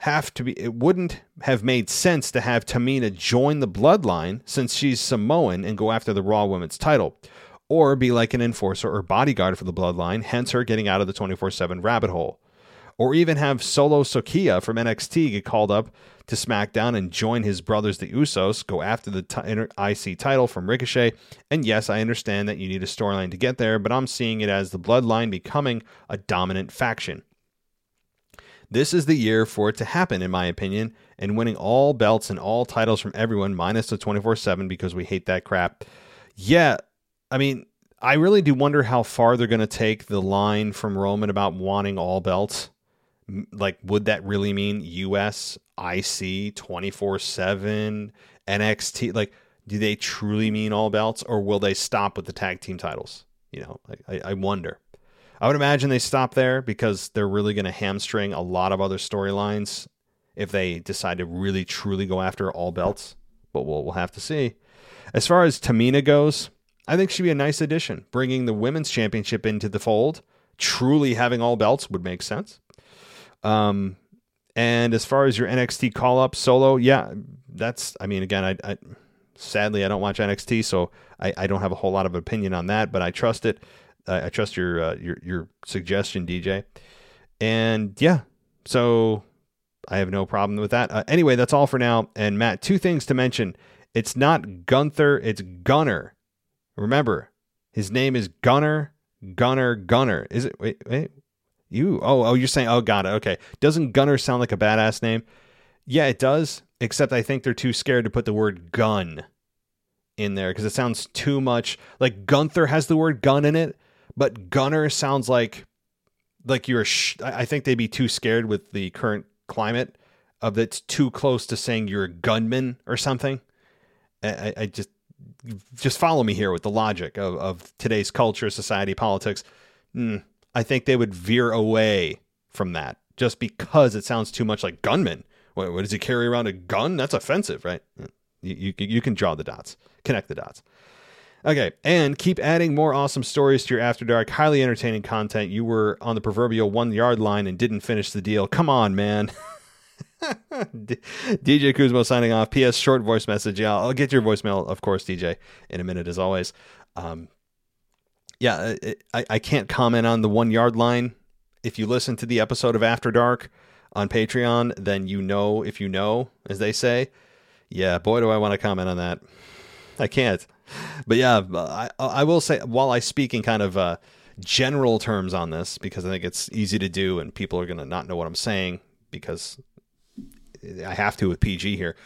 [SPEAKER 1] have to be it wouldn't have made sense to have Tamina join the bloodline since she's Samoan and go after the Raw Women's title or be like an enforcer or bodyguard for the bloodline, hence her getting out of the 24/7 rabbit hole or even have Solo Sikoa from NXT get called up to SmackDown and join his brothers, the Usos, go after the t- IC title from Ricochet. And yes, I understand that you need a storyline to get there, but I'm seeing it as the Bloodline becoming a dominant faction. This is the year for it to happen, in my opinion, and winning all belts and all titles from everyone, minus the 24 7 because we hate that crap. Yeah, I mean, I really do wonder how far they're going to take the line from Roman about wanting all belts. Like, would that really mean US, IC, 24 7, NXT? Like, do they truly mean all belts or will they stop with the tag team titles? You know, I, I, wonder. I would imagine they stop there because they're really going to hamstring a lot of other storylines if they decide to really truly go after all belts. But we'll, we'll have to see. As far as Tamina goes, I think she'd be a nice addition. Bringing the women's championship into the fold, truly having all belts would make sense. Um, and as far as your NXT call up solo, yeah, that's. I mean, again, I, I sadly I don't watch NXT, so I, I don't have a whole lot of opinion on that, but I trust it. I, I trust your uh, your your suggestion, DJ. And yeah, so I have no problem with that. Uh, anyway, that's all for now. And Matt, two things to mention. It's not Gunther, it's Gunner. Remember, his name is Gunner, Gunner, Gunner. Is it? Wait, wait. You? Oh, oh, you're saying? Oh, got it. Okay. Doesn't Gunner sound like a badass name? Yeah, it does. Except I think they're too scared to put the word gun in there because it sounds too much like Gunther has the word gun in it, but Gunner sounds like like you're. Sh- I think they'd be too scared with the current climate of that's too close to saying you're a gunman or something. I- I just just follow me here with the logic of, of today's culture, society, politics. Mm, I think they would veer away from that just because it sounds too much like gunman. What, what does he carry around a gun? That's offensive, right? You, you, you can draw the dots, connect the dots. Okay, and keep adding more awesome stories to your After Dark, highly entertaining content. You were on the proverbial one yard line and didn't finish the deal. Come on, man. DJ Kuzmo signing off. P.S. Short voice message. Yeah, I'll get your voicemail, of course, DJ, in a minute, as always. Um, yeah, I, I can't comment on the one yard line. If you listen to the episode of After Dark on Patreon, then you know if you know, as they say. Yeah, boy, do I want to comment on that. I can't. But yeah, I, I will say, while I speak in kind of uh, general terms on this, because I think it's easy to do and people are going to not know what I'm saying because I have to with PG here.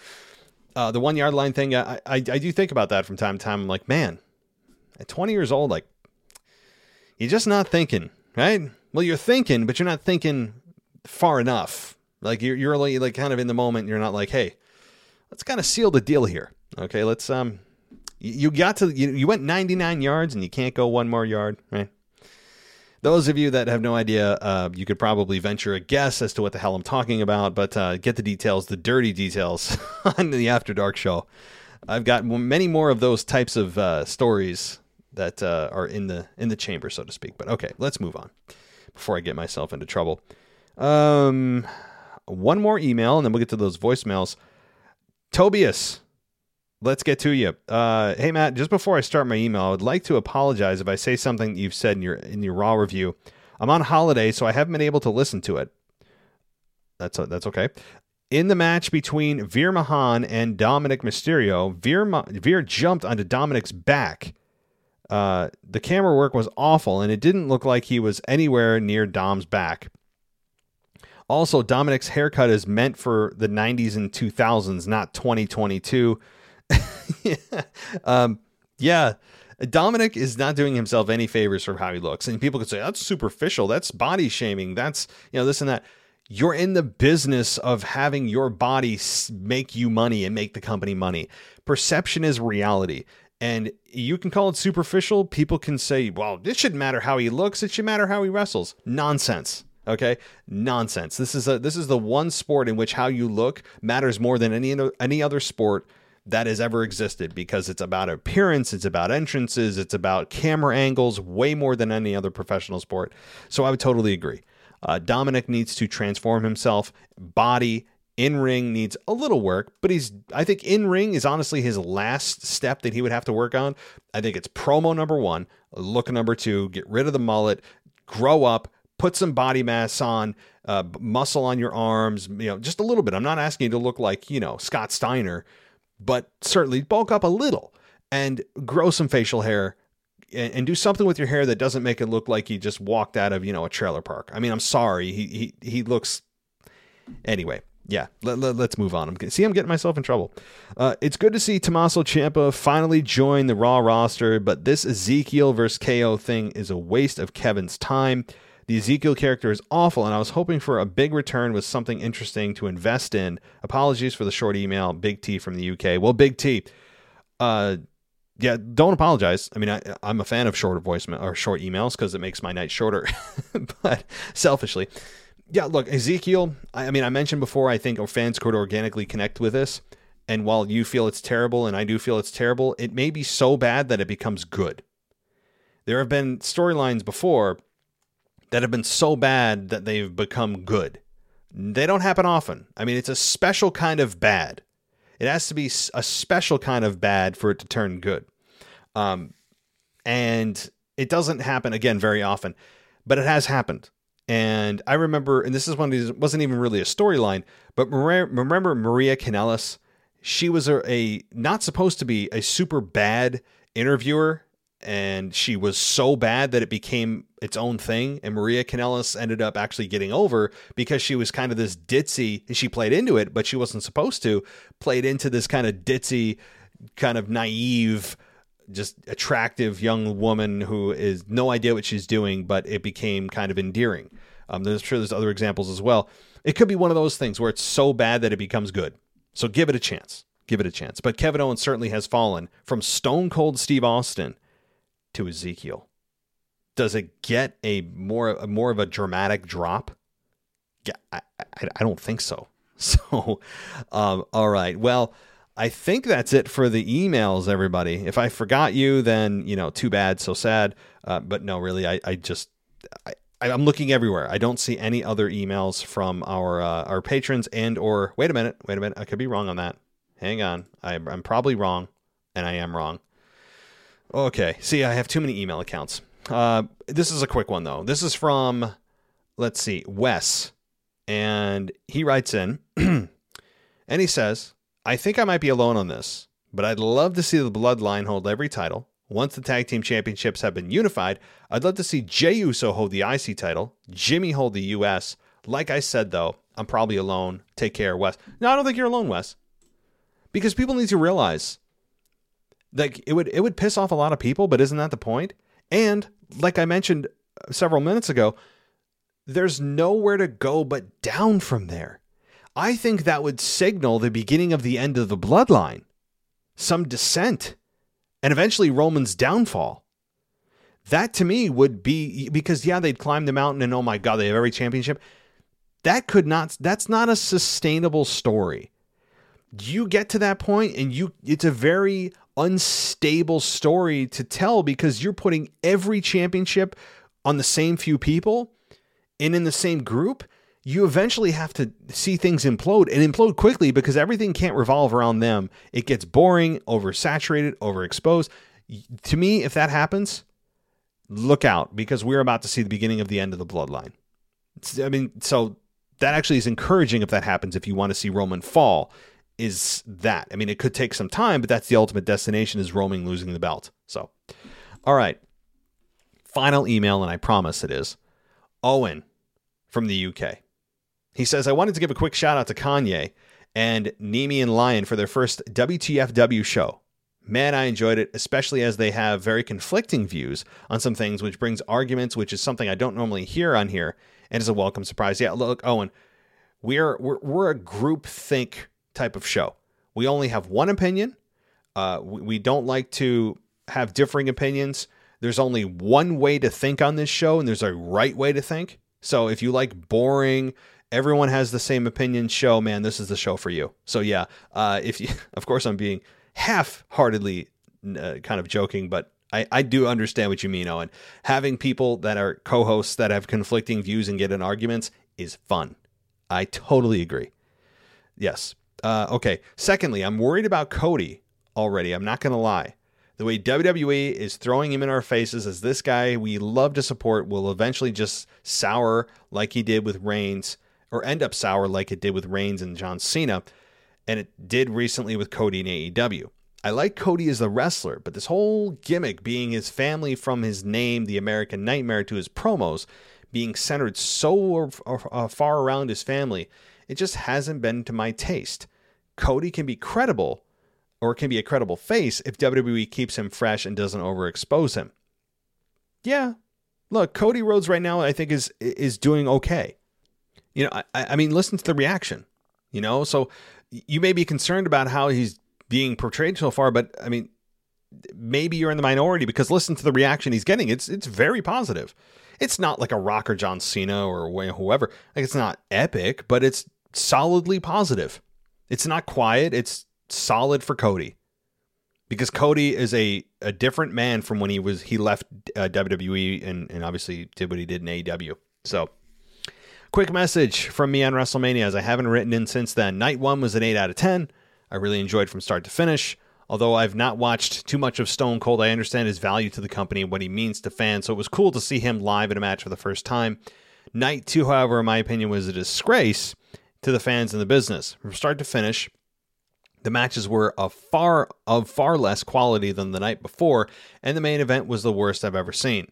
[SPEAKER 1] Uh, the one yard line thing, I, I, I do think about that from time to time. I'm like, man, at 20 years old, like, you're just not thinking, right? Well, you're thinking, but you're not thinking far enough. Like you're you're like, like kind of in the moment. You're not like, hey, let's kind of seal the deal here. Okay, let's um, you, you got to you, you went 99 yards and you can't go one more yard, right? Those of you that have no idea, uh, you could probably venture a guess as to what the hell I'm talking about, but uh, get the details, the dirty details, on the After Dark show. I've got many more of those types of uh, stories that uh, are in the in the chamber, so to speak. But okay, let's move on before I get myself into trouble. Um, one more email, and then we'll get to those voicemails. Tobias, let's get to you. Uh, hey Matt, just before I start my email, I would like to apologize if I say something that you've said in your in your raw review. I'm on holiday, so I haven't been able to listen to it. That's that's okay. In the match between Veer Mahaan and Dominic Mysterio, Veer, Ma- Veer jumped onto Dominic's back. Uh, the camera work was awful, and it didn't look like he was anywhere near Dom's back. Also, Dominic's haircut is meant for the 90s and 2000s, not 2022. yeah. Um, yeah. Dominic is not doing himself any favors for how he looks. And people could say, that's superficial. That's body shaming. That's, you know, this and that. You're in the business of having your body make you money and make the company money. Perception is reality. And you can call it superficial. People can say, well, it shouldn't matter how he looks. It should matter how he wrestles. Nonsense. Okay, nonsense. This is a this is the one sport in which how you look matters more than any any other sport that has ever existed because it's about appearance, it's about entrances, it's about camera angles, way more than any other professional sport. So I would totally agree. Uh, Dominic needs to transform himself. Body in ring needs a little work, but he's. I think in ring is honestly his last step that he would have to work on. I think it's promo number one, look number two, get rid of the mullet, grow up, put some body mass on, uh, muscle on your arms, you know, just a little bit. I'm not asking you to look like, you know, Scott Steiner, but certainly bulk up a little and grow some facial hair and, and do something with your hair that doesn't make it look like you just walked out of, you know, a trailer park. I mean, I'm sorry. He, he, he looks, anyway, yeah, let, let, us move on. I'm see, I'm getting myself in trouble. Uh, it's good to see Tommaso Ciampa finally join the Raw roster, but this Ezekiel versus KO thing is a waste of Kevin's time. The Ezekiel character is awful, and I was hoping for a big return with something interesting to invest in. Apologies for the short email, Big T from the UK. Well, Big T, uh, yeah, don't apologize. I mean, I, I'm a fan of shorter voicemail or short emails because it makes my night shorter. but selfishly, yeah, look, Ezekiel, I, I mean, I mentioned before, I think fans could organically connect with this. And while you feel it's terrible and I do feel it's terrible, it may be so bad that it becomes good. There have been storylines before that have been so bad that they've become good. They don't happen often. I mean, it's a special kind of bad. It has to be a special kind of bad for it to turn good. Um, and it doesn't happen again very often, but it has happened. And I remember, and this is one of these, wasn't even really a storyline, but remember Maria Kanellis? She was a, a not supposed to be a super bad interviewer, and she was so bad that it became its own thing. And Maria Kanellis ended up actually getting over because she was kind of this ditzy. and She played into it, but she wasn't supposed to. Played into this kind of ditzy, kind of naive just attractive young woman who is no idea what she's doing, but it became kind of endearing. Um, there's sure there's other examples as well. It could be one of those things where it's so bad that it becomes good. So give it a chance. Give it a chance. But Kevin Owens certainly has fallen from Stone Cold Steve Austin to Ezekiel. Does it get a more a more of a dramatic drop? Yeah, I, I, I don't think so. So, um, all right. Well, I think that's it for the emails, everybody. If I forgot you, then, you know, too bad, so sad. Uh, but no, really, I, I just, I, I'm looking everywhere. I don't see any other emails from our uh, our patrons and or wait a minute, wait a minute. I could be wrong on that. Hang on, I, I'm probably wrong, and I am wrong. Okay, see, I have too many email accounts. Uh, this is a quick one though. This is from, let's see, Wes, and he writes in, and he says, I think I might be alone on this, but I'd love to see the Bloodline hold every title. Once the tag team championships have been unified, I'd love to see Jey Uso hold the IC title, Jimmy hold the US. Like I said, though, I'm probably alone. Take care, Wes. No, I don't think you're alone, Wes. Because people need to realize that it would it would piss off a lot of people, but isn't that the point? And like I mentioned uh, several minutes ago, there's nowhere to go but down from there. I think that would signal the beginning of the end of the bloodline, some descent, and eventually Roman's downfall. That to me would be because yeah, they'd climb the mountain and oh my god, they have every championship. That could not that's not a sustainable story. You get to that point and you it's a very unstable story to tell because you're putting every championship on the same few people and in the same group you eventually have to see things implode and implode quickly because everything can't revolve around them. It gets boring, oversaturated, overexposed. To me, if that happens, look out because we're about to see the beginning of the end of the bloodline. I mean, so that actually is encouraging if that happens. If you want to see Roman fall, is that? I mean, it could take some time, but that's the ultimate destination is Roman, losing the belt. So, all right. Final email, and I promise it is Owen from the UK. He says, I wanted to give a quick shout out to Kanye and Nemi and Lion for their first WTFW show. Man, I enjoyed it, especially as they have very conflicting views on some things, which brings arguments, which is something I don't normally hear on here, and is a welcome surprise. Yeah, look, Owen, we're we're, we're a group think type of show. We only have one opinion. Uh, we, we don't like to have differing opinions. There's only one way to think on this show, and there's a right way to think. So if you like boring, everyone has the same opinion show, man, this is the show for you. So yeah, uh, if you, of course, I'm being half-heartedly uh, kind of joking, but I, I do understand what you mean, Owen. Having people that are co-hosts that have conflicting views and get in arguments is fun. I totally agree. Yes. Uh, okay. Secondly, I'm worried about Cody already. I'm not going to lie. The way WWE is throwing him in our faces as this guy we love to support will eventually just sour like he did with Reigns or end up sour like it did with Reigns and John Cena, and it did recently with Cody and AEW. I like Cody as a wrestler, but this whole gimmick being his family from his name, the American Nightmare, to his promos, being centered so uh, far around his family, it just hasn't been to my taste. Cody can be credible or can be a credible face if WWE keeps him fresh and doesn't overexpose him. Yeah, look, Cody Rhodes right now I think is is doing okay. You know, I, I mean, listen to the reaction. You know, so you may be concerned about how he's being portrayed so far, but I mean, maybe you're in the minority because listen to the reaction he's getting. It's it's very positive. It's not like a Rock or John Cena or whoever. Like it's not epic, but it's solidly positive. It's not quiet. It's solid for Cody because Cody is a, a different man from when he was he left uh, WWE and, and obviously did what he did in AEW. So, quick message from me on WrestleMania as I haven't written in since then. Night one was an eight out of ten. I really enjoyed from start to finish. Although I've not watched too much of Stone Cold, I understand his value to the company and what he means to fans. So it was cool to see him live in a match for the first time. Night two, however, in my opinion, was a disgrace to the fans and the business from start to finish the matches were of far of far less quality than the night before, and the main event was the worst I've ever seen.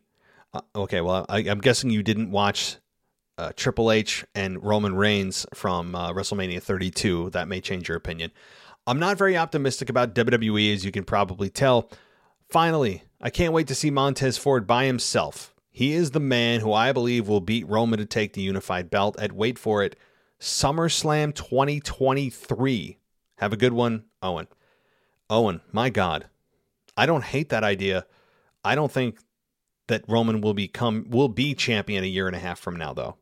[SPEAKER 1] Uh, okay, well, I, am guessing you didn't watch uh, Triple H and Roman Reigns from uh, WrestleMania 32. That may change your opinion. I'm not very optimistic about WWE, as you can probably tell. Finally, I can't wait to see Montez Ford by himself. He is the man who I believe will beat Roman to take the unified belt at, wait for it, SummerSlam 2023 have a good one, Owen. Owen, my God. I don't hate that idea. I don't think that Roman will become will be champion a year and a half from now though.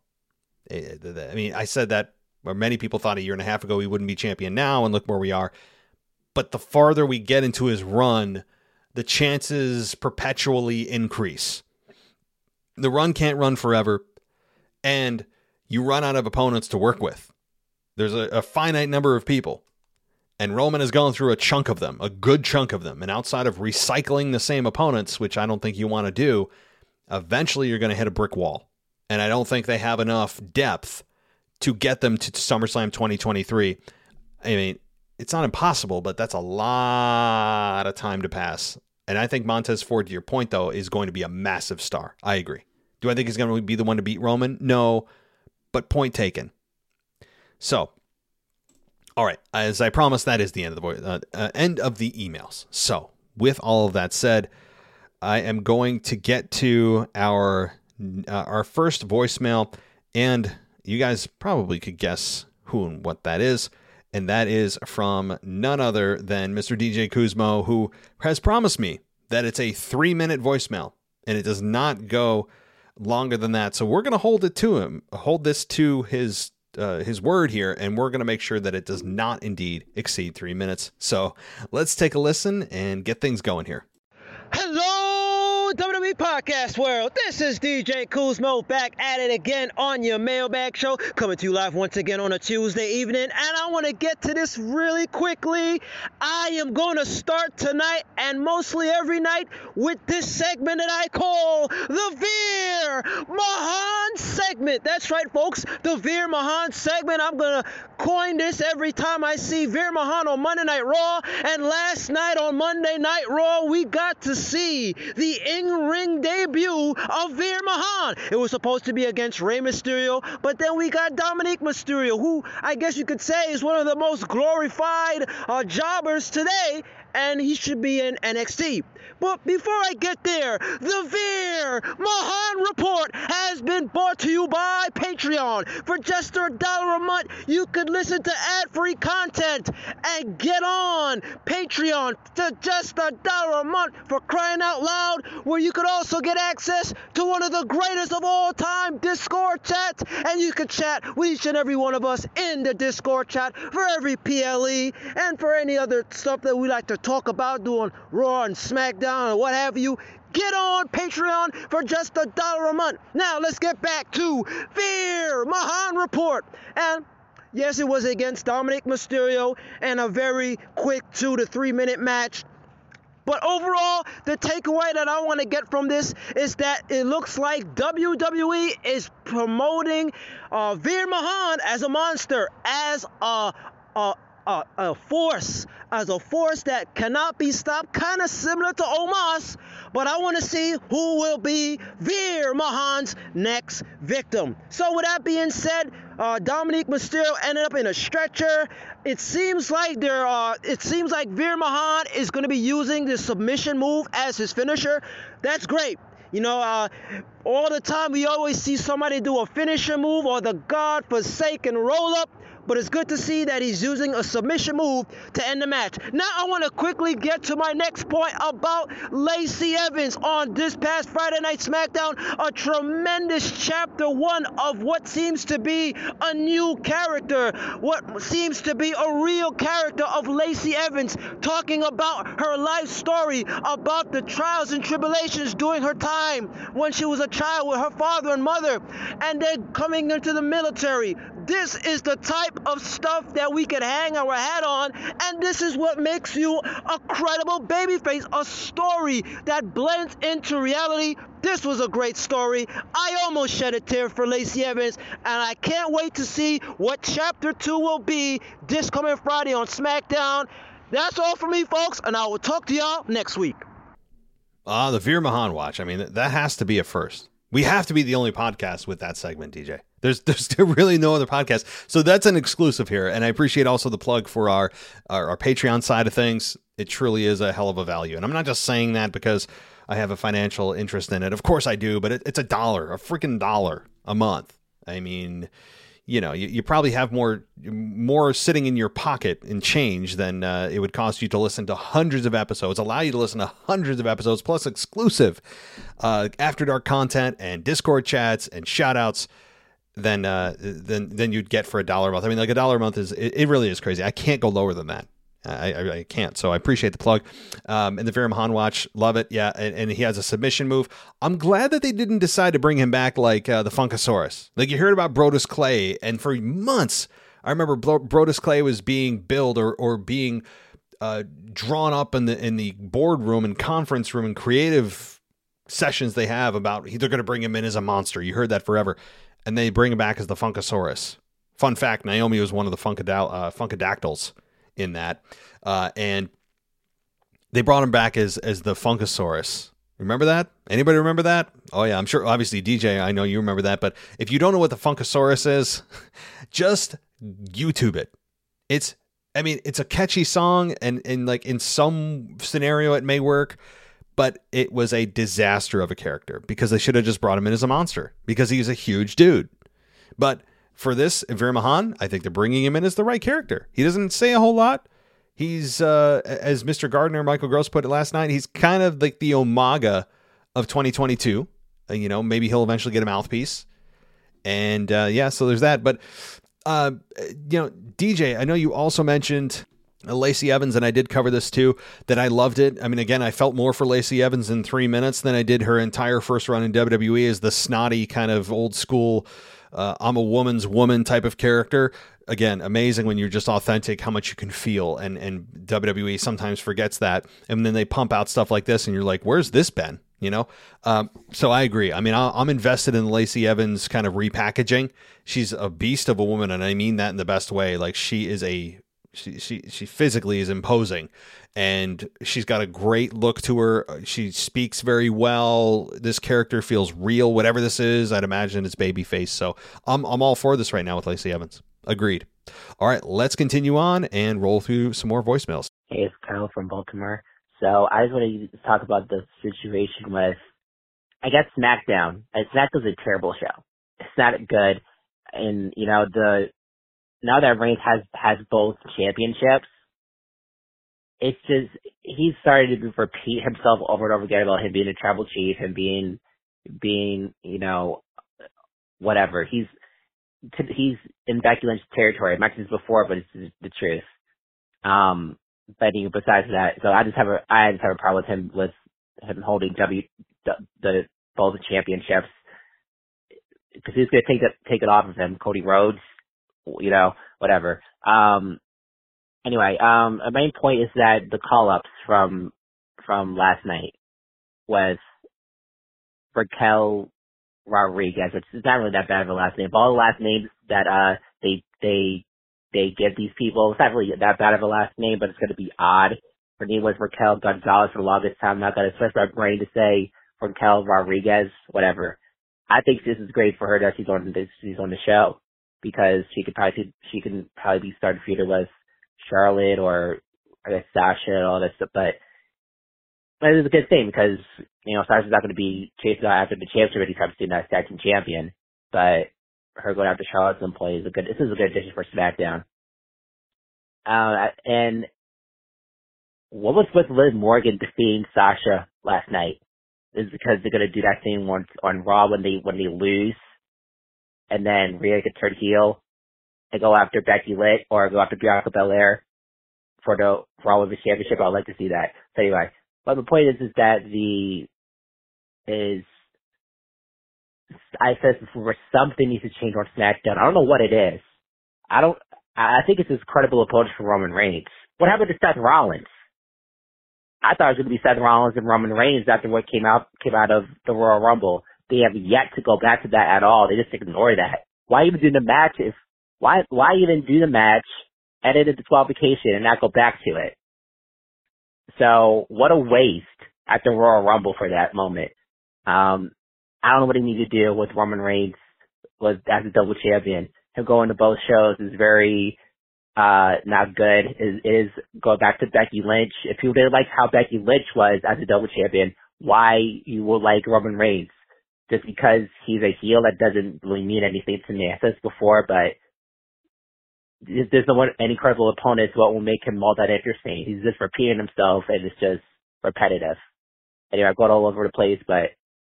[SPEAKER 1] Eh, I mean, I said that where many people thought a year and a half ago he wouldn't be champion now and look where we are. But the farther we get into his run, the chances perpetually increase. The run can't run forever and you run out of opponents to work with. There's a, a finite number of people. And Roman has gone through a chunk of them, a good chunk of them. And outside of recycling the same opponents, which I don't think you want to do, eventually you're going to hit a brick wall. And I don't think they have enough depth to get them to SummerSlam 2023. I mean, it's not impossible, but that's a lot of time to pass. And I think Montez Ford, to your point, though, is going to be a massive star. I agree. Do I think he's going to be the one to beat Roman? No, but point taken. So all right, as I promised, that is the end of the uh, uh, end of the emails. So, with all of that said, I am going to get to our uh, our first voicemail, and you guys probably could guess who and what that is, and that is from none other than Mr. DJ Kuzmo, who has promised me that it's a three minute voicemail, and it does not go longer than that. So we're going to hold it to him, hold this to his uh, his word here, and we're going to make sure that it does not indeed exceed three minutes. So let's take a listen and get things going here.
[SPEAKER 5] Hello, Podcast World. This is DJ Kuzmo back at it again on your mailbag show, coming to you live once again on a Tuesday evening. And I want to get to this really quickly. I am going to start tonight and mostly every night with this segment that I call the Veer Mahaan segment. That's right, folks, the Veer Mahaan segment. I'm going to coin this every time I see Veer Mahaan on Monday Night Raw. And last night on Monday Night Raw, we got to see the in-ring debut of Veer Mahaan. It was supposed to be against Rey Mysterio, but then we got Dominic Mysterio, who I guess you could say is one of the most glorified uh, jobbers today, and he should be in NXT. But before I get there, the Veer Mahaan Report has been brought to you by Patreon. For just a dollar a month, you can listen to ad-free content and get on Patreon to just a dollar a month for crying out loud, where you could also get access to one of the greatest of all time Discord chats, and you could chat with each and every one of us in the Discord chat for every PLE and for any other stuff that we like to talk about doing Raw and SmackDown or what have you, get on Patreon for just a dollar a month. Now let's get back to Veer Mahaan Report. And yes, it was against Dominic Mysterio and a very quick two to three minute match. But overall, the takeaway that I want to get from this is that it looks like WWE is promoting uh, Veer Mahaan as a monster, as a, a, a, a force, as a force that cannot be stopped, kind of similar to Omos, but I want to see who will be Veer Mahaan's next victim. So, with that being said, uh, Dominic Mysterio ended up in a stretcher. It seems like there are. It seems like Veer Mahaan is going to be using the submission move as his finisher. That's great. You know, uh, all the time we always see somebody do a finisher move or the God-forsaken roll-up but it's good to see that he's using a submission move to end the match. Now I want to quickly get to my next point about Lacey Evans on this past Friday Night SmackDown. A tremendous chapter one of what seems to be a new character, what seems to be a real character of Lacey Evans, talking about her life story, about the trials and tribulations during her time when she was a child with her father and mother, and then coming into the military. This is the type of stuff that we can hang our hat on, and this is what makes you a credible babyface, a story that blends into reality. This was a great story. I almost shed a tear for Lacey Evans, and I can't wait to see what chapter two will be this coming Friday on SmackDown. That's all for me, folks, and I will talk to y'all next week.
[SPEAKER 1] Ah, uh, the Veer Mahaan watch. I mean, that has to be a first. We have to be the only podcast with that segment, DJ. There's there's really no other podcast. So that's an exclusive here. And I appreciate also the plug for our, our, our Patreon side of things. It truly is a hell of a value. And I'm not just saying that because I have a financial interest in it. Of course I do, but it, it's a dollar, a freaking dollar a month. I mean, you know, you, you probably have more more sitting in your pocket in change than uh, it would cost you to listen to hundreds of episodes. Allow you to listen to hundreds of episodes plus exclusive uh, after dark content and Discord chats and shout outs than uh, than than you'd get for a dollar a month. I mean, like a dollar a month is it, it really is crazy. I can't go lower than that. I, I, I, can't. So I appreciate the plug. Um, and the Veer Mahaan watch, love it. Yeah, and, and, he has a submission move. I'm glad that they didn't decide to bring him back like uh, the Funkasaurus. Like you heard about Brodus Clay, and for months, I remember Brodus Clay was being billed or or being uh, drawn up in the in the boardroom and conference room and creative sessions they have about they're going to bring him in as a monster. You heard that forever and they bring him back as the Funkasaurus. Fun fact: Naomi was one of the Funkadal- uh, Funkadactyls in that, uh, and they brought him back as as the Funkasaurus. Remember that? Anybody remember that? Oh yeah, I'm sure. Obviously, DJ, I know you remember that. But if you don't know what the Funkasaurus is, just YouTube it. It's, I mean, it's a catchy song, and and like in some scenario it may work, but it was a disaster of a character because they should have just brought him in as a monster because he's a huge dude. But for this, Veer Mahaan, I think they're bringing him in as the right character. He doesn't say a whole lot. He's, uh, as Mr. Gardner, Michael Gross put it last night, he's kind of like the Umaga of 2022. Uh, you know, maybe he'll eventually get a mouthpiece. And uh, yeah, so there's that. But, uh, you know, DJ, I know you also mentioned Lacey Evans, and I did cover this too, that I loved it. I mean, again, I felt more for Lacey Evans in three minutes than I did her entire first run in WWE as the snotty kind of old school, uh, I'm a woman's woman type of character. Again, amazing when you're just authentic, how much you can feel. And, and WWE sometimes forgets that. And then they pump out stuff like this, and you're like, where's this been? You know? Um, so I agree. I mean, I'm invested in Lacey Evans kind of repackaging. She's a beast of a woman, and I mean that in the best way. Like, she is a she she she physically is imposing, and she's got a great look to her. She speaks very well. This character feels real. Whatever this is, I'd imagine it's babyface. So I'm I'm all for this right now with Lacey Evans. Agreed. All right, let's continue on and roll through some more voicemails.
[SPEAKER 6] Hey, it's Kyle from Baltimore. So I just want to talk about the situation with, I guess SmackDown. SmackDown's a terrible show. It's not good, and you know the now that Reigns has has both championships, it's just he's started to repeat himself over and over again about him being a tribal chief and being being you know whatever he's he's in Becky Lynch territory. I've mentioned this before, but it's the truth. Um, but besides that, so I just have a I just have a problem with him with him holding W the, the both championships because he's going to take it take it off of him. Cody Rhodes you know, whatever. Um, anyway, um, a main point is that the call ups from, from last night was Raquel Rodriguez. It's, it's not really that bad of a last name. But all the last names that, uh, they, they, they give these people, it's not really that bad of a last name, but it's going to be odd her name was Raquel Gonzalez for the longest time. I'm not gonna switch my brain to say Raquel Rodriguez, whatever. I think this is great for her that she's on this she's on the show because she could probably she can probably be starting feuding with Charlotte or I guess Sasha and all that stuff. But but it's a good thing because you know Sasha's not going to be chasing out after the championship anytime soon. That's tag team champion, but her going after Charlotte some play is a good. This is a good addition for SmackDown. Uh, and what was with Liv Morgan defeating Sasha last night? Is because they're gonna do that thing once on Raw when they when they lose, and then Rhea could turn heel and go after Becky Lynch or go after Bianca Belair for the Raw Women's Championship. I'd like to see that. So anyway, but the point is is that the is I said before something needs to change on SmackDown. I don't know what it is. I don't. I think it's this credible opponent for Roman Reigns. What happened to Seth Rollins? I thought it was going to be Seth Rollins and Roman Reigns after what came out came out of the Royal Rumble. They have yet to go back to that at all. They just ignore that. Why even do the match if why why even do the match, edit the disqualification, and not go back to it? So what a waste at the Royal Rumble for that moment. Um, I don't know what he needs to do with Roman Reigns was as a double champion. Him going to both shows is very uh not good. Is is go back to Becky Lynch. If you didn't like how Becky Lynch was as a double champion, why you will like Roman Reigns? Just because he's a heel that doesn't really mean anything to me. I said this before, but there's no one any credible opponent what will make him all that interesting. He's just repeating himself and it's just repetitive. Anyway, I've gone all over the place, but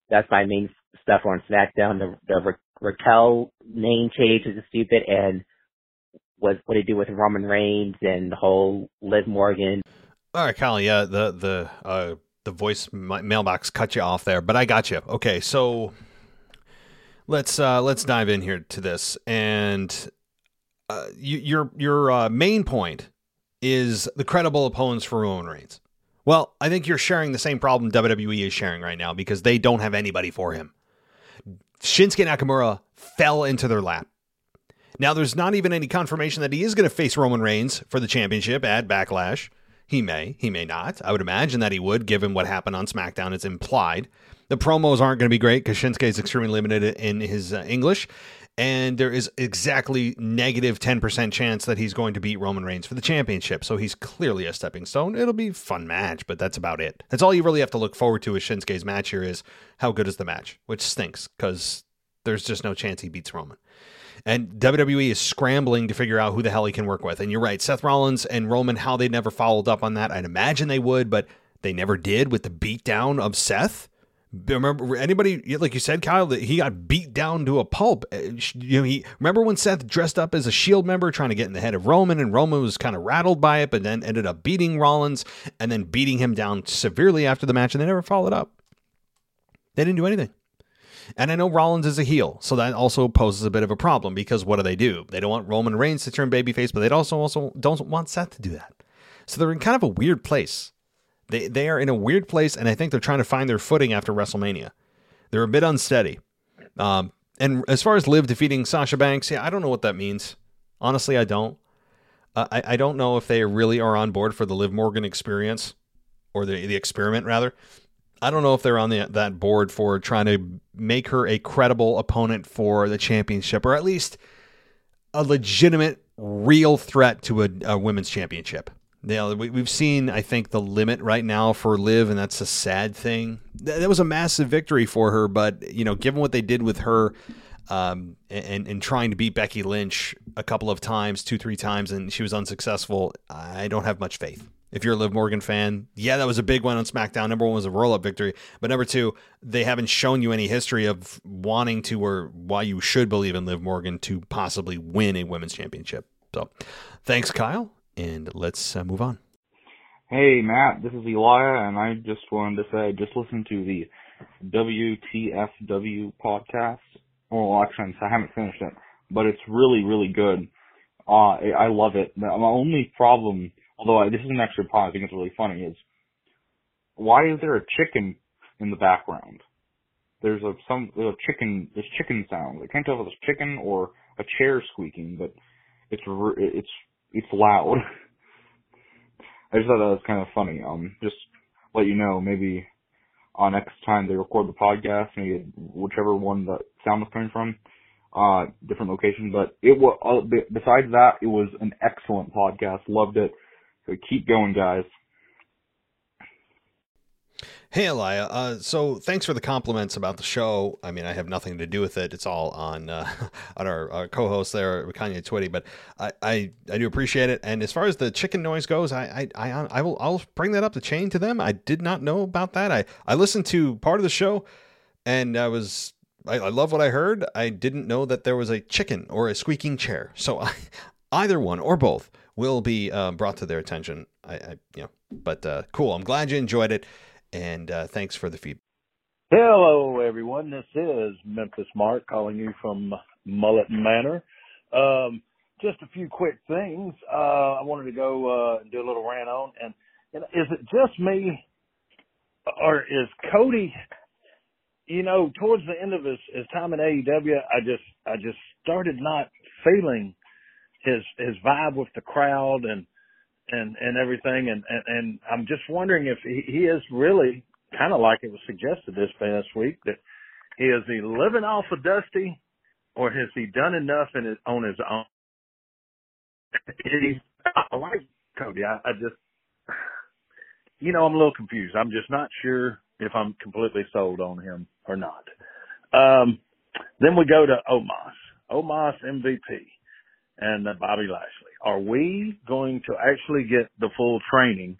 [SPEAKER 6] that's my main stuff on SmackDown. The, the Ra- Raquel name change is stupid, and what what they do with Roman Reigns and the whole Liv Morgan.
[SPEAKER 1] All right, Kyle. Yeah, the the uh, the voice mailbox cut you off there, but I got you. Okay, so let's uh, let's dive in here to this, and uh, you, your your uh, main point is the credible opponents for Roman Reigns. Well, I think you're sharing the same problem WWE is sharing right now because they don't have anybody for him. Shinsuke Nakamura fell into their lap. Now, there's not even any confirmation that he is going to face Roman Reigns for the championship at Backlash. He may, he may not. I would imagine that he would, given what happened on SmackDown. It's implied. The promos aren't going to be great because Shinsuke is extremely limited in his uh, English, and there is exactly negative 10% chance that he's going to beat Roman Reigns for the championship. So he's clearly a stepping stone. It'll be fun match, but that's about it. That's all you really have to look forward to with Shinsuke's match here is how good is the match, which stinks because there's just no chance he beats Roman. And WWE is scrambling to figure out who the hell he can work with. And you're right, Seth Rollins and Roman, how they never followed up on that. I'd imagine they would, but they never did with the beatdown of Seth. Remember anybody like you said, Kyle, that he got beat down to a pulp. Uh, you know, he remember when Seth dressed up as a Shield member trying to get in the head of Roman, and Roman was kind of rattled by it, but then ended up beating Rollins and then beating him down severely after the match, and they never followed up. They didn't do anything. And I know Rollins is a heel, so that also poses a bit of a problem because what do they do? They don't want Roman Reigns to turn babyface, but they also also don't want Seth to do that. So they're in kind of a weird place. They they are in a weird place, and I think they're trying to find their footing after WrestleMania. They're a bit unsteady. Um, and as far as Liv defeating Sasha Banks, yeah, I don't know what that means. Honestly, I don't. Uh, I, I don't know if they really are on board for the Liv Morgan experience or the the experiment rather. I don't know if they're on the, that board for trying to make her a credible opponent for the championship, or at least a legitimate, real threat to a, a women's championship. You know, we, have seen, I think, the limit right now for Liv, and that's a sad thing. That, that was a massive victory for her, but you know, given what they did with her, um, and and trying to beat Becky Lynch a couple of times, two three times, and she was unsuccessful. I don't have much faith. If you're a Liv Morgan fan, yeah, that was a big one on SmackDown. Number one was a roll up victory, but number two, they haven't shown you any history of wanting to or why you should believe in Liv Morgan to possibly win a women's championship. So, thanks, Kyle and let's uh, move on.
[SPEAKER 7] Hey, Matt, this is Elijah, and I just wanted to say, just listen to the WTFW podcast. Well, actually, I haven't finished it, but it's really, really good. Uh, I love it. My only problem, although I, this is an extra part, I think it's really funny, is why is there a chicken in the background? There's a some there's a chicken there's chicken sounds. I can't tell if it's chicken or a chair squeaking, but it's it's it's loud. I just thought that was kind of funny. Um, just let you know, maybe on next time they record the podcast, maybe whichever one the sound was coming from, uh, different location. But it was, uh, besides that, it was an excellent podcast. Loved it. Keep going, guys.
[SPEAKER 1] Hey, Elia. Uh, so thanks for the compliments about the show. I mean, I have nothing to do with it. It's all on uh, on our, our, co-host there, Kanye Twitty. But I, I, I do appreciate it. And as far as the chicken noise goes, I I, I, I will I'll bring that up the chain to them. I did not know about that. I, I listened to part of the show, and I was I, I love what I heard. I didn't know that there was a chicken or a squeaking chair. So I, either one or both will be uh, brought to their attention. I, I you know, but uh, cool. I'm glad you enjoyed it and uh, thanks for the feedback.
[SPEAKER 8] Hello, everyone. This is Memphis Mark calling you from Mullet Manor. Um, just a few quick things uh, I wanted to go uh, and do a little rant on. And, and is it just me, or is Cody? You know, towards the end of his, his time in AEW, I just I just started not feeling his his vibe with the crowd and and and everything and and, and I'm just wondering if he, he is really kind of like it was suggested this past week that he is he living off of Dusty or has he done enough in his, on his own? he, I like Cody. I, I just you know I'm a little confused. I'm just not sure if I'm completely sold on him or not. Um, then we go to Omos. Omos MVP and Bobby Lashley. Are we going to actually get the full training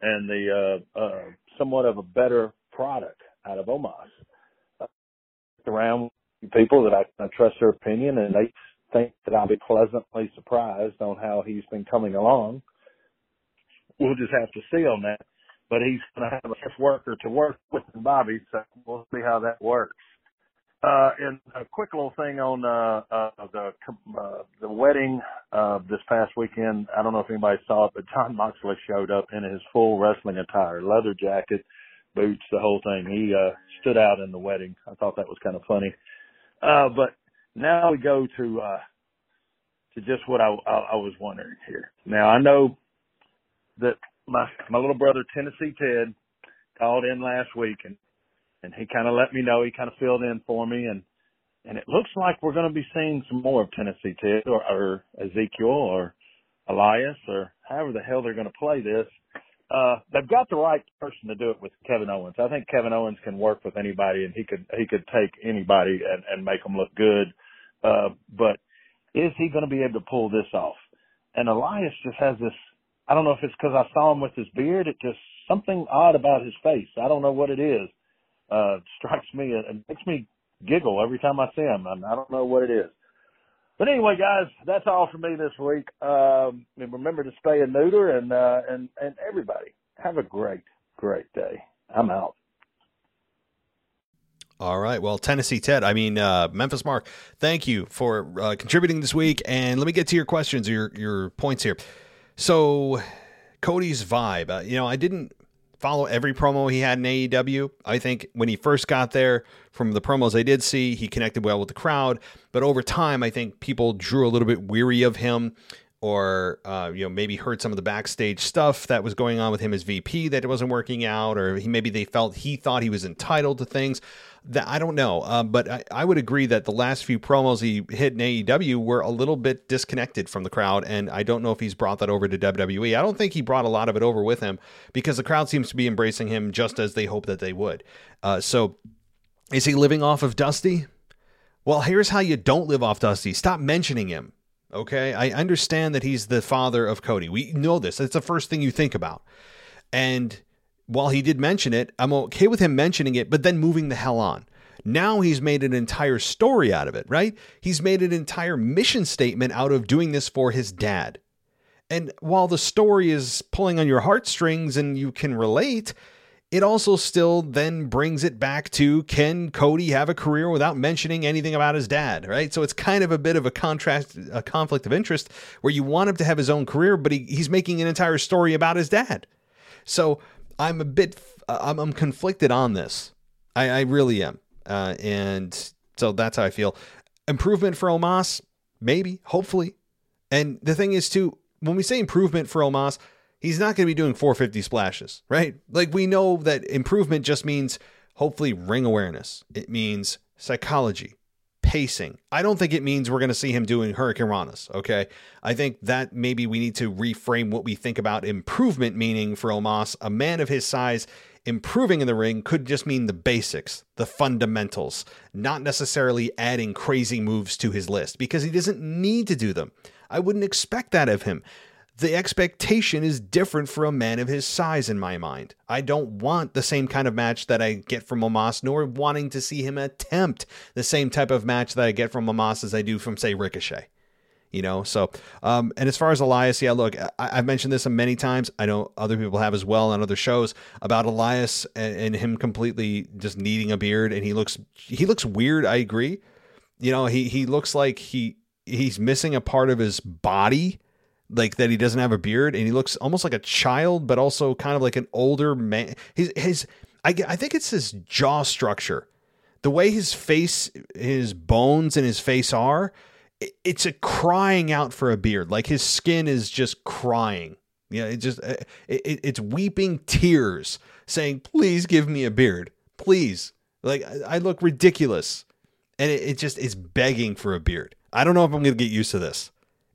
[SPEAKER 8] and the uh, uh, somewhat of a better product out of Omos? Uh, around people that I, I trust their opinion, and they think that I'll be pleasantly surprised on how he's been coming along. We'll just have to see on that. But he's going to have a worker to work with Bobby, so we'll see how that works. Uh, and a quick little thing on uh, uh, the uh, the wedding uh, this past weekend. I don't know if anybody saw it, but Jon Moxley showed up in his full wrestling attire, leather jacket, boots, the whole thing. He uh, stood out in the wedding. I thought that was kind of funny. Uh, but now we go to uh, to just what I, I, I was wondering here. Now I know that my my little brother Tennessee Ted called in last week and and he kind of let me know. He kind of filled in for me, and and it looks like we're going to be seeing some more of Tennessee Ted or, or Ezekiel or Elias or however the hell they're going to play this. Uh, they've got the right person to do it with Kevin Owens. I think Kevin Owens can work with anybody, and he could he could take anybody and and make them look good. Uh, but is he going to be able to pull this off? And Elias just has this. I don't know if it's because I saw him with his beard. It just something odd about his face. I don't know what it is uh, strikes me and makes me giggle every time I see him. I, I don't know what it is. But anyway, guys, that's all for me this week. Um, and remember to stay a neuter and, uh, and, and everybody have a great, great day. I'm out.
[SPEAKER 1] All right. Well, Tennessee Ted, I mean, uh, Memphis Mark, thank you for uh, contributing this week. And let me get to your questions, your, your points here. So, Cody's vibe, uh, you know, I didn't follow every promo he had in AEW. I think when he first got there, from the promos I did see, he connected well with the crowd. But over time, I think people drew a little bit weary of him, or uh, you know maybe heard some of the backstage stuff that was going on with him as VP that it wasn't working out, or he, maybe they felt he thought he was entitled to things that I don't know, uh, but I, I, would agree that the last few promos he hit in AEW were a little bit disconnected from the crowd, and I don't know if he's brought that over to WWE. I don't think he brought a lot of it over with him because the crowd seems to be embracing him just as they hope that they would. Uh, so, is he living off of Dusty? Well, here's how you don't live off Dusty. Stop mentioning him. Okay, I understand that he's the father of Cody. We know this. That's the first thing you think about, and while he did mention it, I'm okay with him mentioning it, but then moving the hell on. Now he's made an entire story out of it, right? He's made an entire mission statement out of doing this for his dad. And while the story is pulling on your heartstrings and you can relate, it also still then brings it back to can Cody have a career without mentioning anything about his dad, right? So it's kind of a bit of a contrast, a conflict of interest where you want him to have his own career, but he, he's making an entire story about his dad. So I'm a bit, I'm, I'm conflicted on this. I, I really am. Uh, and so that's how I feel. Improvement for Omos, maybe, hopefully. And the thing is, too, when we say improvement for Omos, He's not going to be doing 450 splashes, right? Like we know that improvement just means hopefully ring awareness. It means psychology, pacing. I don't think it means we're going to see him doing hurricanranas, okay? I think that maybe we need to reframe what we think about improvement meaning for Omos, a man of his size improving in the ring could just mean the basics, the fundamentals, not necessarily adding crazy moves to his list because he doesn't need to do them. I wouldn't expect that of him. The expectation is different for a man of his size in my mind. I don't want the same kind of match that I get from Omos, nor wanting to see him attempt the same type of match that I get from Omos as I do from, say, Ricochet. You know so um and as far as elias yeah look I, have mentioned this many times. I know other people have as well on other shows about elias and, and, him completely just needing a beard and he looks he looks weird i agree. You know he he looks like he he's missing a part of his body like that he doesn't have a beard and he looks almost like a child but also kind of like an older man his his i, I think it's his jaw structure the way his face his bones and his face are it's a crying out for a beard. Like his skin is just crying. Yeah, it just uh, it, it, it's weeping tears, saying, "Please give me a beard, please." Like I, I look ridiculous, and it, it just is begging for a beard. I don't know if I'm to get used to this.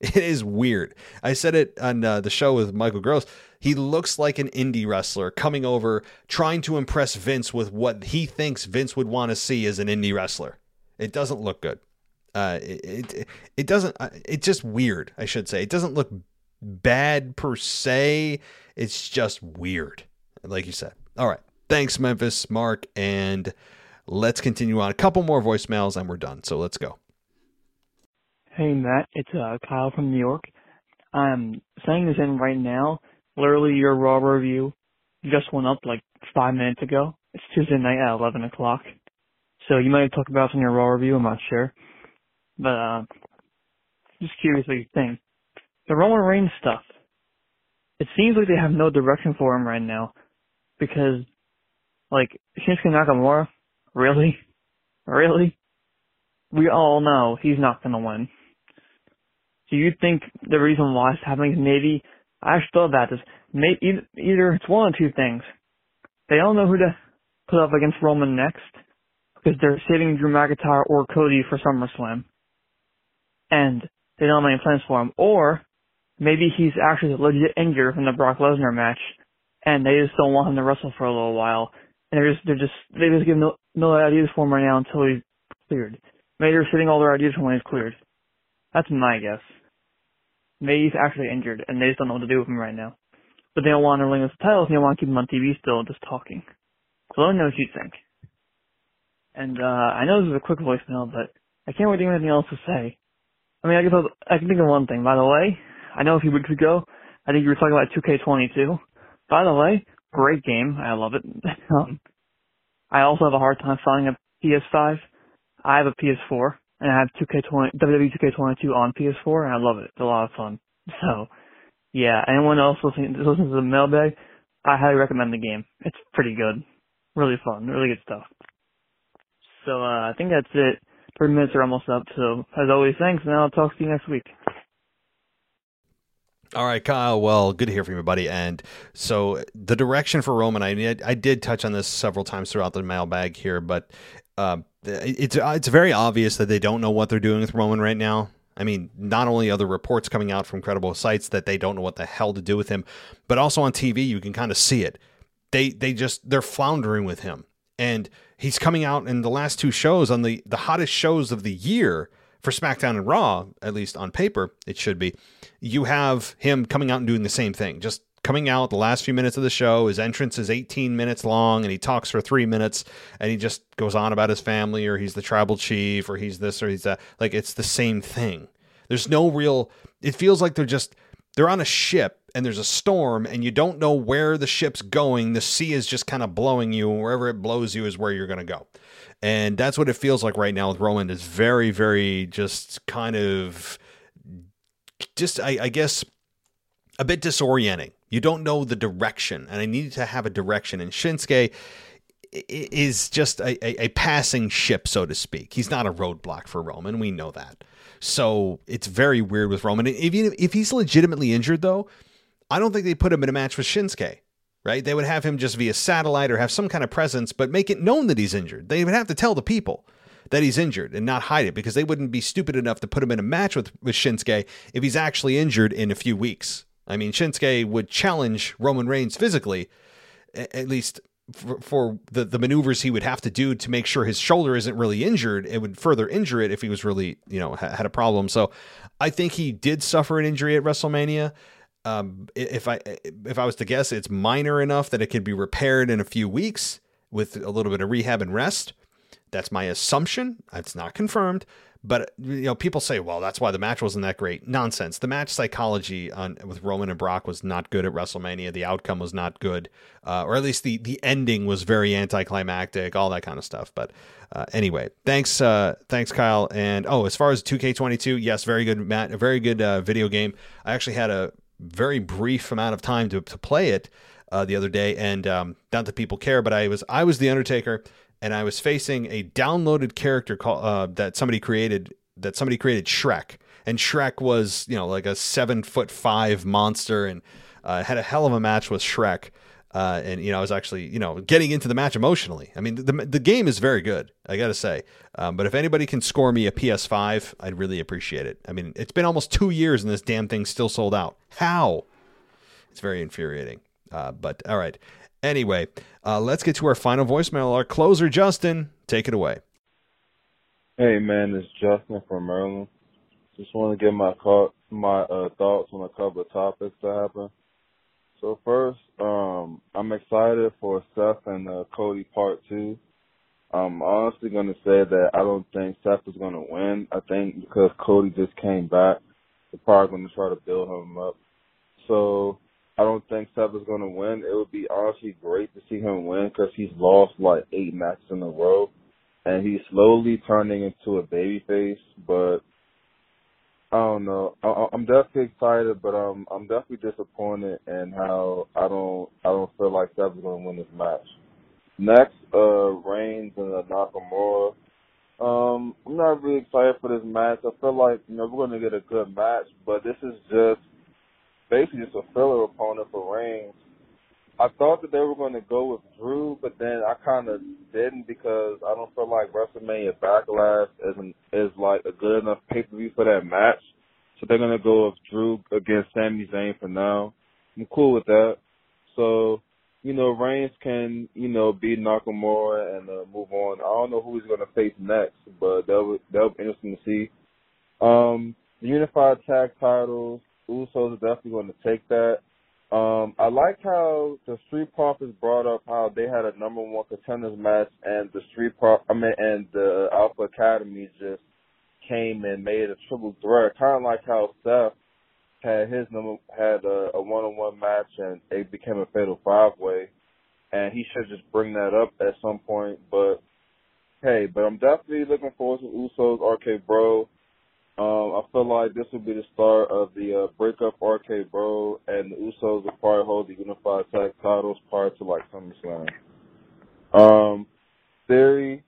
[SPEAKER 1] It is weird. I said it on uh, the show with Michael Gross. He looks like an indie wrestler coming over, trying to impress Vince with what he thinks Vince would want to see as an indie wrestler. It doesn't look good. Uh, it, it it doesn't. Uh, it's just weird. I should say it doesn't look bad per se. It's just weird, like you said. All right, thanks Memphis, Mark, and let's continue on. A couple more voicemails and we're done. So let's go.
[SPEAKER 9] Hey Matt, it's uh, Kyle from New York. I'm saying this in right now. Literally, your Raw review just went up like five minutes ago. It's Tuesday night at 11 o'clock. So you might have talked about it in your Raw review. I'm not sure. But uh, just curious what you think. The Roman Reigns stuff. It seems like they have no direction for him right now, because like Shinsuke Nakamura, really, really, we all know he's not gonna win. Do you think the reason why it's happening is maybe I actually thought about. Maybe either it's one of two things. They don't know who to put up against Roman next because they're saving Drew McIntyre or Cody for SummerSlam and they don't have any plans for him. Or maybe he's actually legit injured from the Brock Lesnar match, and they just don't want him to wrestle for a little while. And they're just they're just they just give no no ideas for him right now until he's cleared. Maybe they're sitting all their ideas when he's cleared. That's my guess. Maybe he's actually injured, and they just don't know what to do with him right now. But they don't want to ring his titles, and they want to keep him on TV still, just talking. So let me know what you think. And uh I know this is a quick voicemail, but I can't really think of anything else to say. I mean, I guess I can think of one thing. By the way, I know a few weeks ago, I think you were talking about 2K22. By the way, great game. I love it. um, I also have a hard time finding a PS5. I have a PS4 and I have 2K20 WWE 2K22 on PS4 and I love it. It's a lot of fun. So, yeah. Anyone else listening to the mailbag? I highly recommend the game. It's pretty good. Really fun. Really good stuff. So uh, I think that's it. 30 minutes are almost up. So, as always, thanks, and I'll talk to you next week.
[SPEAKER 1] All right, Kyle. Well, good to hear from you, buddy. And so the direction for Roman, I I did touch on this several times throughout the mailbag here, but uh, it's it's very obvious that they don't know what they're doing with Roman right now. I mean, not only are the reports coming out from credible sites that they don't know what the hell to do with him, but also on TV you can kind of see it. They they just they're floundering with him, and he's coming out in the last two shows on the the hottest shows of the year for SmackDown and Raw, at least on paper, it should be. You have him coming out and doing the same thing, just coming out the last few minutes of the show. His entrance is 18 minutes long, and he talks for three minutes, and he just goes on about his family, or he's the tribal chief, or he's this, or he's that. Like it's the same thing. There's no real. It feels like they're just they're on a ship and there's a storm and you don't know where the ship's going. The sea is just kind of blowing you, and wherever it blows you is where you're going to go. And that's what it feels like right now with Roman. Is very, very just kind of just I, I guess a bit disorienting. You don't know the direction, and I needed to have a direction. And Shinsuke is just a, a, a, passing ship, so to speak. He's not a roadblock for Roman. We know that. So it's very weird with Roman. If, if he's legitimately injured, though, I don't think they put him in a match with Shinsuke, right? They would have him just via satellite or have some kind of presence, but make it known that he's injured. They would have to tell the people that he's injured and not hide it because they wouldn't be stupid enough to put him in a match with, with Shinsuke if he's actually injured in a few weeks. I mean, Shinsuke would challenge Roman Reigns physically, at least for, for, the, the maneuvers he would have to do to make sure his shoulder isn't really injured. It would further injure it if he was really, you know, ha- had a problem. So I think he did suffer an injury at WrestleMania. Um, if I if I was to guess, it's minor enough that it can be repaired in a few weeks with a little bit of rehab and rest. That's my assumption. It's not confirmed, but you know, people say, "Well, that's why the match wasn't that great." Nonsense. The match psychology on with Roman and Brock was not good at WrestleMania. The outcome was not good, uh, or at least the the ending was very anticlimactic. All that kind of stuff. But uh, anyway, thanks, uh, thanks, Kyle. And oh, as far as 2K22, yes, very good, Matt. A very good uh, video game. I actually had a very brief amount of time to to play it. Uh, the other day, and um, not that people care, but I was I was the Undertaker, and I was facing a downloaded character call, uh, that somebody created that somebody created Shrek, and Shrek was you know like a seven foot five monster, and uh, had a hell of a match with Shrek. Uh, and you know, I was actually you know getting into the match emotionally. I mean, the the game is very good, I got to say. Um, but if anybody can score me a PS5, I'd really appreciate it. I mean, it's been almost two years and this damn thing's still sold out. How? It's very infuriating. Uh, but all right. Anyway, uh, let's get to our final voicemail. Our closer, Justin, take it away.
[SPEAKER 10] Hey man, it's Justin from Maryland. Just want to give my my uh, thoughts on a couple of topics that happened. So first, um, I'm excited for Seth and uh, Cody Part Two. I'm honestly going to say that I don't think Seth is going to win. I think because Cody just came back, they're probably going to try to build him up. So I don't think Seth is going to win. It would be honestly great to see him win because he's lost like eight matches in a row, and he's slowly turning into a babyface. But I don't know. I, I'm definitely excited, but um, I'm definitely disappointed in how I don't I don't feel like Seth is going to win this match. Next, uh, Reigns and Nakamura. Um, I'm not really excited for this match. I feel like you know we're going to get a good match, but this is just basically just a filler opponent for Reigns. I thought that they were going to go with Drew, but then I kind of didn't because I don't feel like WrestleMania Backlash is is like a good enough pay per view for that match. So they're going to go with Drew against Sami Zayn for now. I'm cool with that. So you know, Reigns can you know beat Nakamura and uh, move on. I don't know who he's going to face next, but that'll that'll be interesting to see. Um, the unified tag titles. Usos are definitely going to take that. Um, I like how the Street Profits brought up how they had a number one contenders match, and the Street Prof, I mean, and the Alpha Academy just came and made a triple threat, kind of like how Seth had his number had a, one-on-one match, and it became a fatal five-way, and he should just bring that up at some point. But hey, but I'm definitely looking forward to Usos RK Bro. Um, I feel like this will be the start of the uh, breakup RK Bro, and the Usos will probably hold the unified tag titles prior to like SummerSlam. Um, Theory,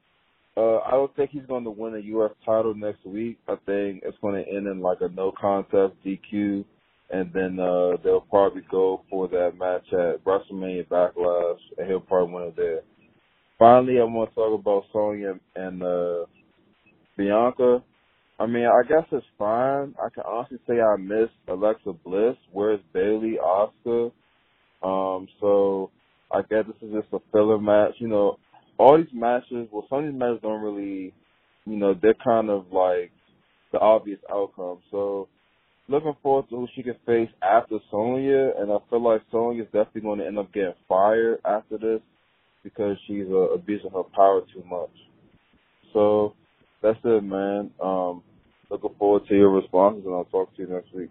[SPEAKER 10] uh, I don't think he's going to win a U.S. title next week. I think it's going to end in like a no contest DQ, and then uh, they'll probably go for that match at WrestleMania Backlash, and he'll probably win it there. Finally, I want to talk about Sonya and uh, Bianca. I mean, I guess it's fine. I can honestly say I miss Alexa Bliss. Where's Bayley, Asuka? Um, so I guess this is just a filler match. You know, all these matches, well, some of these matches don't really, you know, they're kind of like the obvious outcome. So looking forward to who she can face after Sonya, and I feel like Sonya is definitely going to end up getting fired after this because she's uh, abusing her power too much. So that's it, man. Um, looking forward to your responses, and I'll talk to you next week.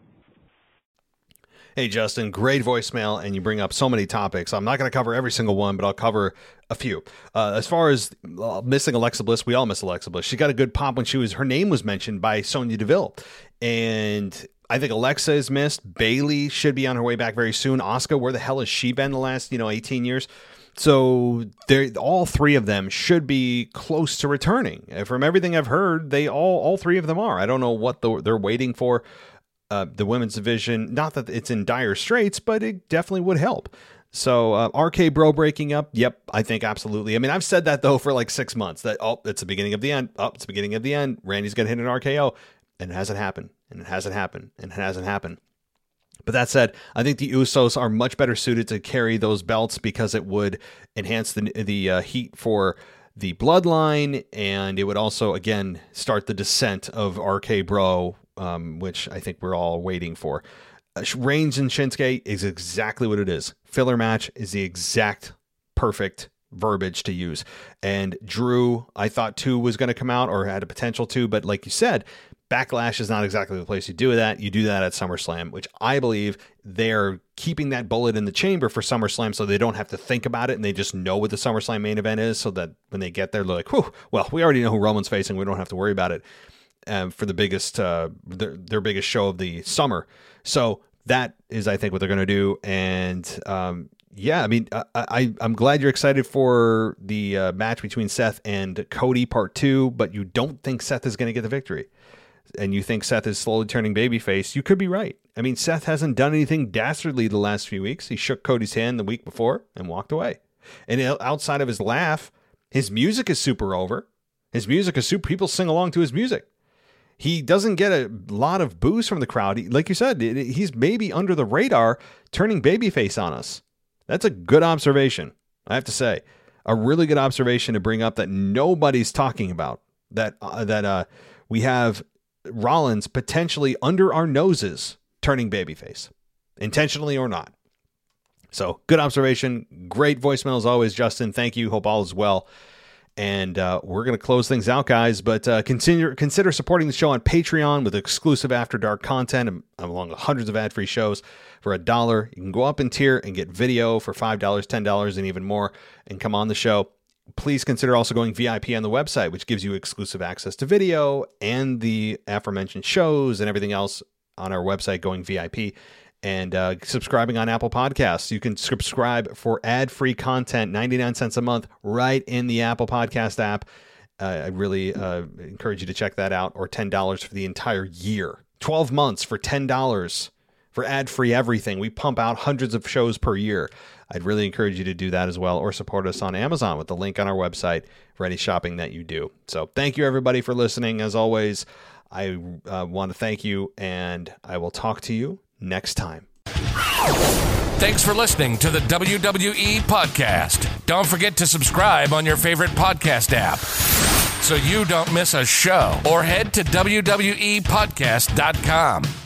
[SPEAKER 1] Hey, Justin, great voicemail, and you bring up so many topics. I'm not going to cover every single one, but I'll cover a few. Uh, as far as uh, missing Alexa Bliss, we all miss Alexa Bliss. She got a good pop when she was her name was mentioned by Sonya Deville, and I think Alexa is missed. Bayley should be on her way back very soon. Asuka, where the hell has she been the last you know 18 years? So they all three of them should be close to returning. From everything I've heard, they all all three of them are. I don't know what the, they're waiting for. uh, the women's division. Not that it's in dire straits, but it definitely would help. So uh, RK Bro breaking up, yep, I think absolutely. I mean, I've said that though for like six months. That oh, it's the beginning of the end. Oh, it's the beginning of the end. Randy's gonna hit an RKO, and it hasn't happened, and it hasn't happened, and it hasn't happened. But that said, I think the Usos are much better suited to carry those belts because it would enhance the the uh, heat for the bloodline, and it would also again start the descent of RK Bro, um, which I think we're all waiting for. Uh, Reigns and Shinsuke is exactly what it is. Filler match is the exact perfect verbiage to use. And Drew, I thought two was going to come out or had a potential to, but like you said, Backlash is not exactly the place you do that. You do that at SummerSlam, which I believe they're keeping that bullet in the chamber for SummerSlam so they don't have to think about it and they just know what the SummerSlam main event is so that when they get there, they're like, whew, well, we already know who Roman's facing. We don't have to worry about it um, for the biggest, uh, their, their biggest show of the summer. So that is, I think, what they're going to do. And um, yeah, I mean, I, I am glad you're excited for the uh, match between Seth and Cody Part Two, but you don't think Seth is going to get the victory and you think Seth is slowly turning babyface, you could be right. I mean, Seth hasn't done anything dastardly the last few weeks. He shook Cody's hand the week before and walked away. And outside of his laugh, his music is super over. His music is super. People sing along to his music. He doesn't get a lot of boos from the crowd. Like you said, he's maybe under the radar, turning babyface on us. That's a good observation. I have to say, a really good observation to bring up that nobody's talking about. That uh, that uh, we have Rollins potentially under our noses turning babyface, intentionally or not. So, good observation. Great voicemail as always, Justin. Thank you. Hope all is well. And uh, we're going to close things out, guys. But uh, consider consider supporting the show on Patreon with exclusive After Dark content along with hundreds of ad free shows for a dollar. You can go up in tier and get video for $5, $10, and even more and come on the show please consider also going VIP on the website, which gives you exclusive access to video and the aforementioned shows and everything else on our website going VIP. And uh, subscribing on Apple Podcasts. You can subscribe for ad free content, 99 cents a month, right in the Apple Podcast app. Uh, I really uh, encourage you to check that out, or $10 for the entire year. 12 months for $10 for ad free everything. We pump out hundreds of shows per year. I'd really encourage you to do that as well or support us on Amazon with the link on our website for any shopping that you do. So thank you, everybody, for listening. As always, I uh, want to thank you, and I will talk to you next time.
[SPEAKER 11] Thanks for listening to the WWE Podcast. Don't forget to subscribe on your favorite podcast app so you don't miss a show or head to WWEPodcast.com.